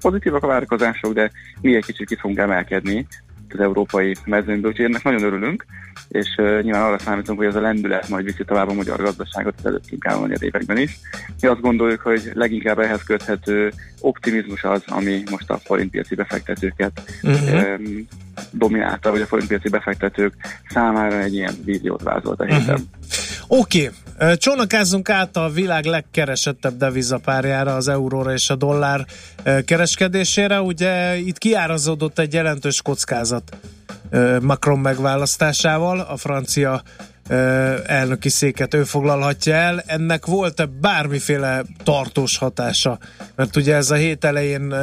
pozitívak a várakozások, de mi egy kicsit ki fogunk emelkedni az európai mezőnyből, úgyhogy ennek nagyon örülünk, és uh, nyilván arra számítunk, hogy ez a lendület majd viszi tovább a magyar gazdaságot az előttünk álló negyedévekben is. Mi azt gondoljuk, hogy leginkább ehhez köthető optimizmus az, ami most a forintpiaci befektetőket Mhm. um, dominálta, vagy a forintpiaci befektetők számára egy ilyen víziót vázolt a héten. Oké, okay. Csónakázzunk át a világ legkeresettebb devizapárjára, az euróra és a dollár kereskedésére. Ugye itt kiárazódott egy jelentős kockázat Macron megválasztásával, a francia elnöki széket ő foglalhatja el. Ennek volt-e bármiféle tartós hatása? Mert ugye ez a hét elején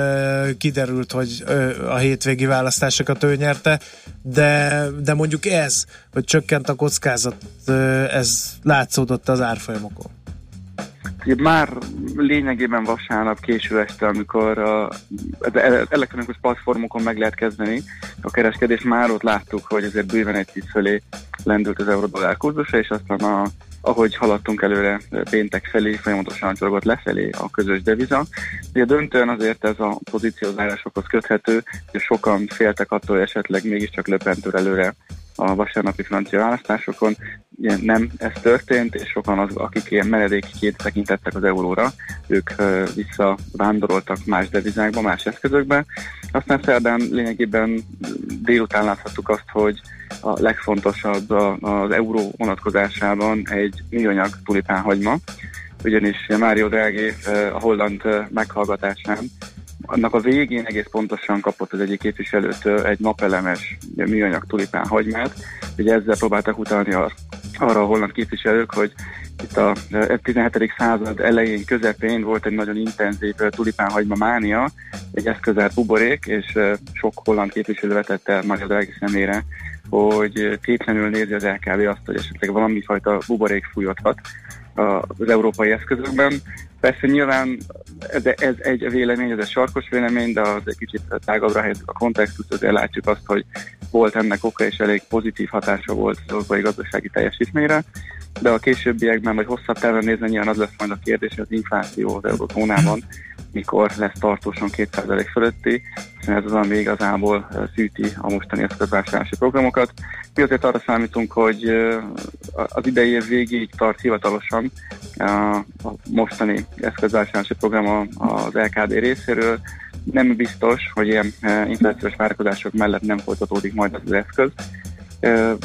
kiderült, hogy a hétvégi választásokat ő nyerte, de, de mondjuk ez, hogy csökkent a kockázat, ez látszódott az árfolyamokon. Már lényegében vasárnap késő este, amikor az ele- elektronikus platformokon meg lehet kezdeni a kereskedés, már ott láttuk, hogy azért bőven egy tíz fölé lendült az euró-dollár kurzusa, és aztán a ahogy haladtunk előre péntek felé, folyamatosan csorgott lefelé a közös deviza. Ugye döntően azért ez a pozíciózárásokhoz köthető, hogy sokan féltek attól, hogy esetleg mégiscsak löpentől előre a vasárnapi francia választásokon. Ilyen nem ez történt, és sokan az, akik ilyen meredékként tekintettek az euróra, ők visszavándoroltak más devizákba, más eszközökbe. Aztán szerdán lényegében délután láthattuk azt, hogy a legfontosabb a- az euró vonatkozásában egy műanyag tulipánhagyma, ugyanis Mário Draghi a holland meghallgatásán annak a végén egész pontosan kapott az egyik képviselőtől egy napelemes műanyag tulipán hagymát. Ugye ezzel próbáltak utalni a, arra a holland képviselők, hogy itt a eh, 17. század elején, közepén volt egy nagyon intenzív eh, tulipánhagyma mánia, egy eszközelt buborék, és eh, sok holland képviselő vetette Mario Draghi szemére, hogy tétlenül nézi az LKB azt, hogy esetleg valami fajta buborék fújhathat az európai eszközökben. Persze nyilván ez, ez egy vélemény, ez egy sarkos vélemény, de az egy kicsit tágabbra helyezzük a kontextust, azért látjuk azt, hogy volt ennek oka, és elég pozitív hatása volt az európai gazdasági teljesítményre, de a későbbiekben, vagy hosszabb távon nézve nyilván az lesz majd a kérdés, az infláció az eurozónában mikor lesz tartósan 2% fölötti, hiszen ez az, ami igazából szűti a mostani eszközvásárlási programokat. Mi azért arra számítunk, hogy az idei év végéig tart hivatalosan a mostani eszközvásárlási program az LKD részéről. Nem biztos, hogy ilyen inflációs várakozások mellett nem folytatódik majd az eszköz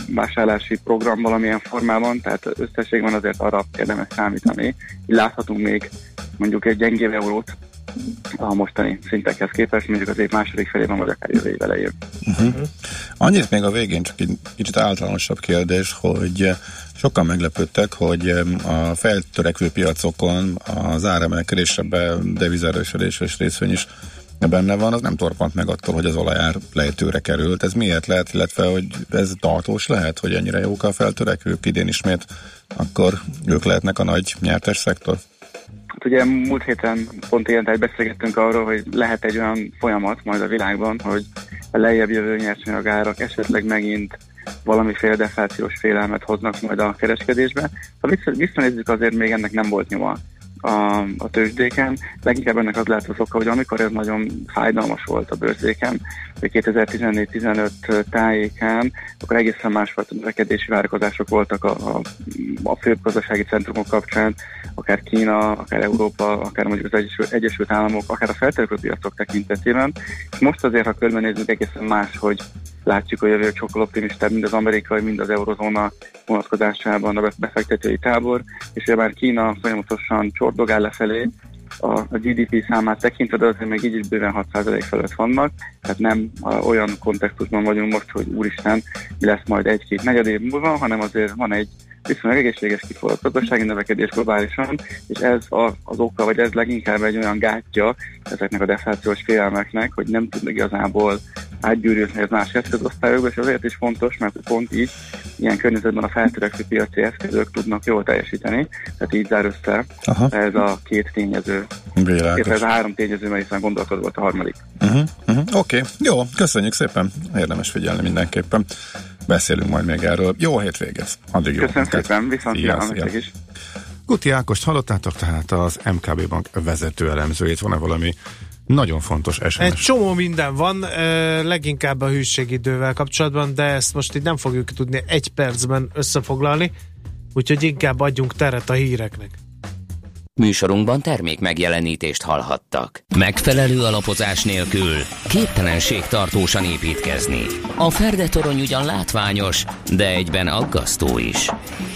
vásárlási program valamilyen formában, tehát összességben azért arra érdemes számítani. Így láthatunk még mondjuk egy gyengébb eurót a mostani szintekhez képest, mondjuk az év második felében, vagy akár jövő év elején. Uh-huh. Annyit még a végén, csak egy kicsit általánosabb kérdés, hogy sokan meglepődtek, hogy a feltörekvő piacokon az áremelkedésebe devizerősödés és részvény is benne van, az nem torpant meg attól, hogy az olajár lejtőre került. Ez miért lehet, illetve hogy ez tartós lehet, hogy ennyire jók a feltörekvők idén ismét, akkor ők lehetnek a nagy nyertes szektor? Hát ugye múlt héten pont ilyen beszélgettünk arról, hogy lehet egy olyan folyamat majd a világban, hogy a lejjebb jövő nyersanyagárak esetleg megint valamiféle deflációs félelmet hoznak majd a kereskedésbe. Ha vissza, visszanézzük, azért még ennek nem volt nyoma a, a tőzsdéken. Leginkább ennek az lehet az oka, hogy amikor ez nagyon fájdalmas volt a bőrzéken, hogy 2014-15 tájékán, akkor egészen másfajta növekedési várakozások voltak a, a, a főbb gazdasági centrumok kapcsán, akár Kína, akár Európa, akár mondjuk az Egyesült, Egyesült Államok, akár a feltörekvő piacok tekintetében. És most azért, ha körbenézünk, egészen más, hogy látjuk a jövőt sokkal optimistább, mind az amerikai, mind az eurozóna vonatkozásában a befektetői tábor, és ugye már Kína folyamatosan csordogál lefelé, a, GDP számát tekintve, de azért még így is bőven 6% fölött vannak, tehát nem olyan kontextusban vagyunk most, hogy úristen, mi lesz majd egy-két negyed év múlva, hanem azért van egy viszonylag egészséges kiforrott gazdasági növekedés globálisan, és ez a, az oka, vagy ez leginkább egy olyan gátja ezeknek a deflációs félelmeknek, hogy nem tud igazából átgyűrűzni ez más eszközosztályokba, és azért is fontos, mert pont így ilyen környezetben a feltörekvő piaci eszközök tudnak jól teljesíteni, tehát így zár össze Aha. ez a két tényező. Világos. Ez a három tényező, mert hiszen gondolatod volt a harmadik. Uh-huh, uh-huh. Oké, okay. jó, köszönjük szépen, érdemes figyelni mindenképpen. Beszélünk majd még erről. Jó hétvégez. Addig jó. Köszönöm munkát. szépen, viszont Szia, szia. is. Guti Ákost hallottátok, tehát az MKB Bank vezető elemzőjét. Van-e valami nagyon fontos SMS? Egy csomó minden van, leginkább a hűségidővel kapcsolatban, de ezt most így nem fogjuk tudni egy percben összefoglalni, úgyhogy inkább adjunk teret a híreknek. Műsorunkban termék megjelenítést hallhattak. Megfelelő alapozás nélkül képtelenség tartósan építkezni. A Ferde torony ugyan látványos, de egyben aggasztó is.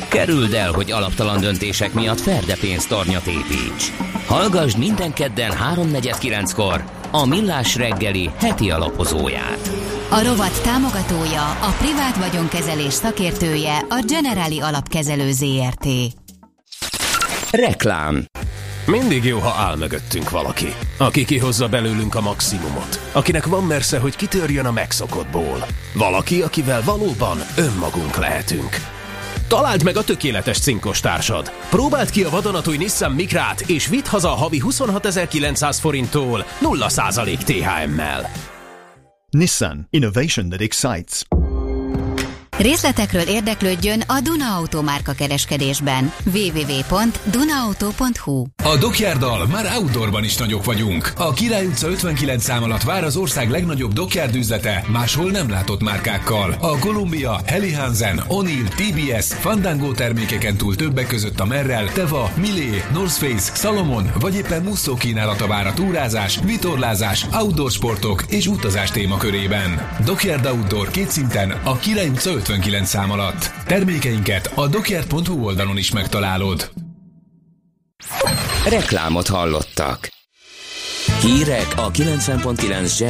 Kerüld el, hogy alaptalan döntések miatt Ferde pénztarnyat építs. Hallgassd minden kedden 3.49-kor a Millás reggeli heti alapozóját. A rovat támogatója, a privát vagyonkezelés szakértője, a Generali Alapkezelő ZRT. Reklám Mindig jó, ha áll mögöttünk valaki, aki kihozza belőlünk a maximumot, akinek van mersze, hogy kitörjön a megszokottból. Valaki, akivel valóban önmagunk lehetünk. Találd meg a tökéletes cinkos társad. Próbáld ki a vadonatúj Nissan Mikrát, és vidd haza a havi 26.900 forinttól 0% THM-mel. Nissan Innovation that excites. Részletekről érdeklődjön a Duna Auto márka kereskedésben. www.dunaauto.hu A Dockyarddal már outdoorban is nagyok vagyunk. A Király utca 59 szám alatt vár az ország legnagyobb Dockyard üzlete, máshol nem látott márkákkal. A Columbia, Helly Hansen, TBS, Fandango termékeken túl többek között a Merrell, Teva, Milé, North Face, Salomon vagy éppen Musso kínálata vár a túrázás, vitorlázás, outdoor sportok és utazás témakörében. Dockyard Outdoor két szinten a Király utca 59 szám alatt. Termékeinket a dockyard.hu oldalon is megtalálod. Reklámot hallottak. Hírek a 90.9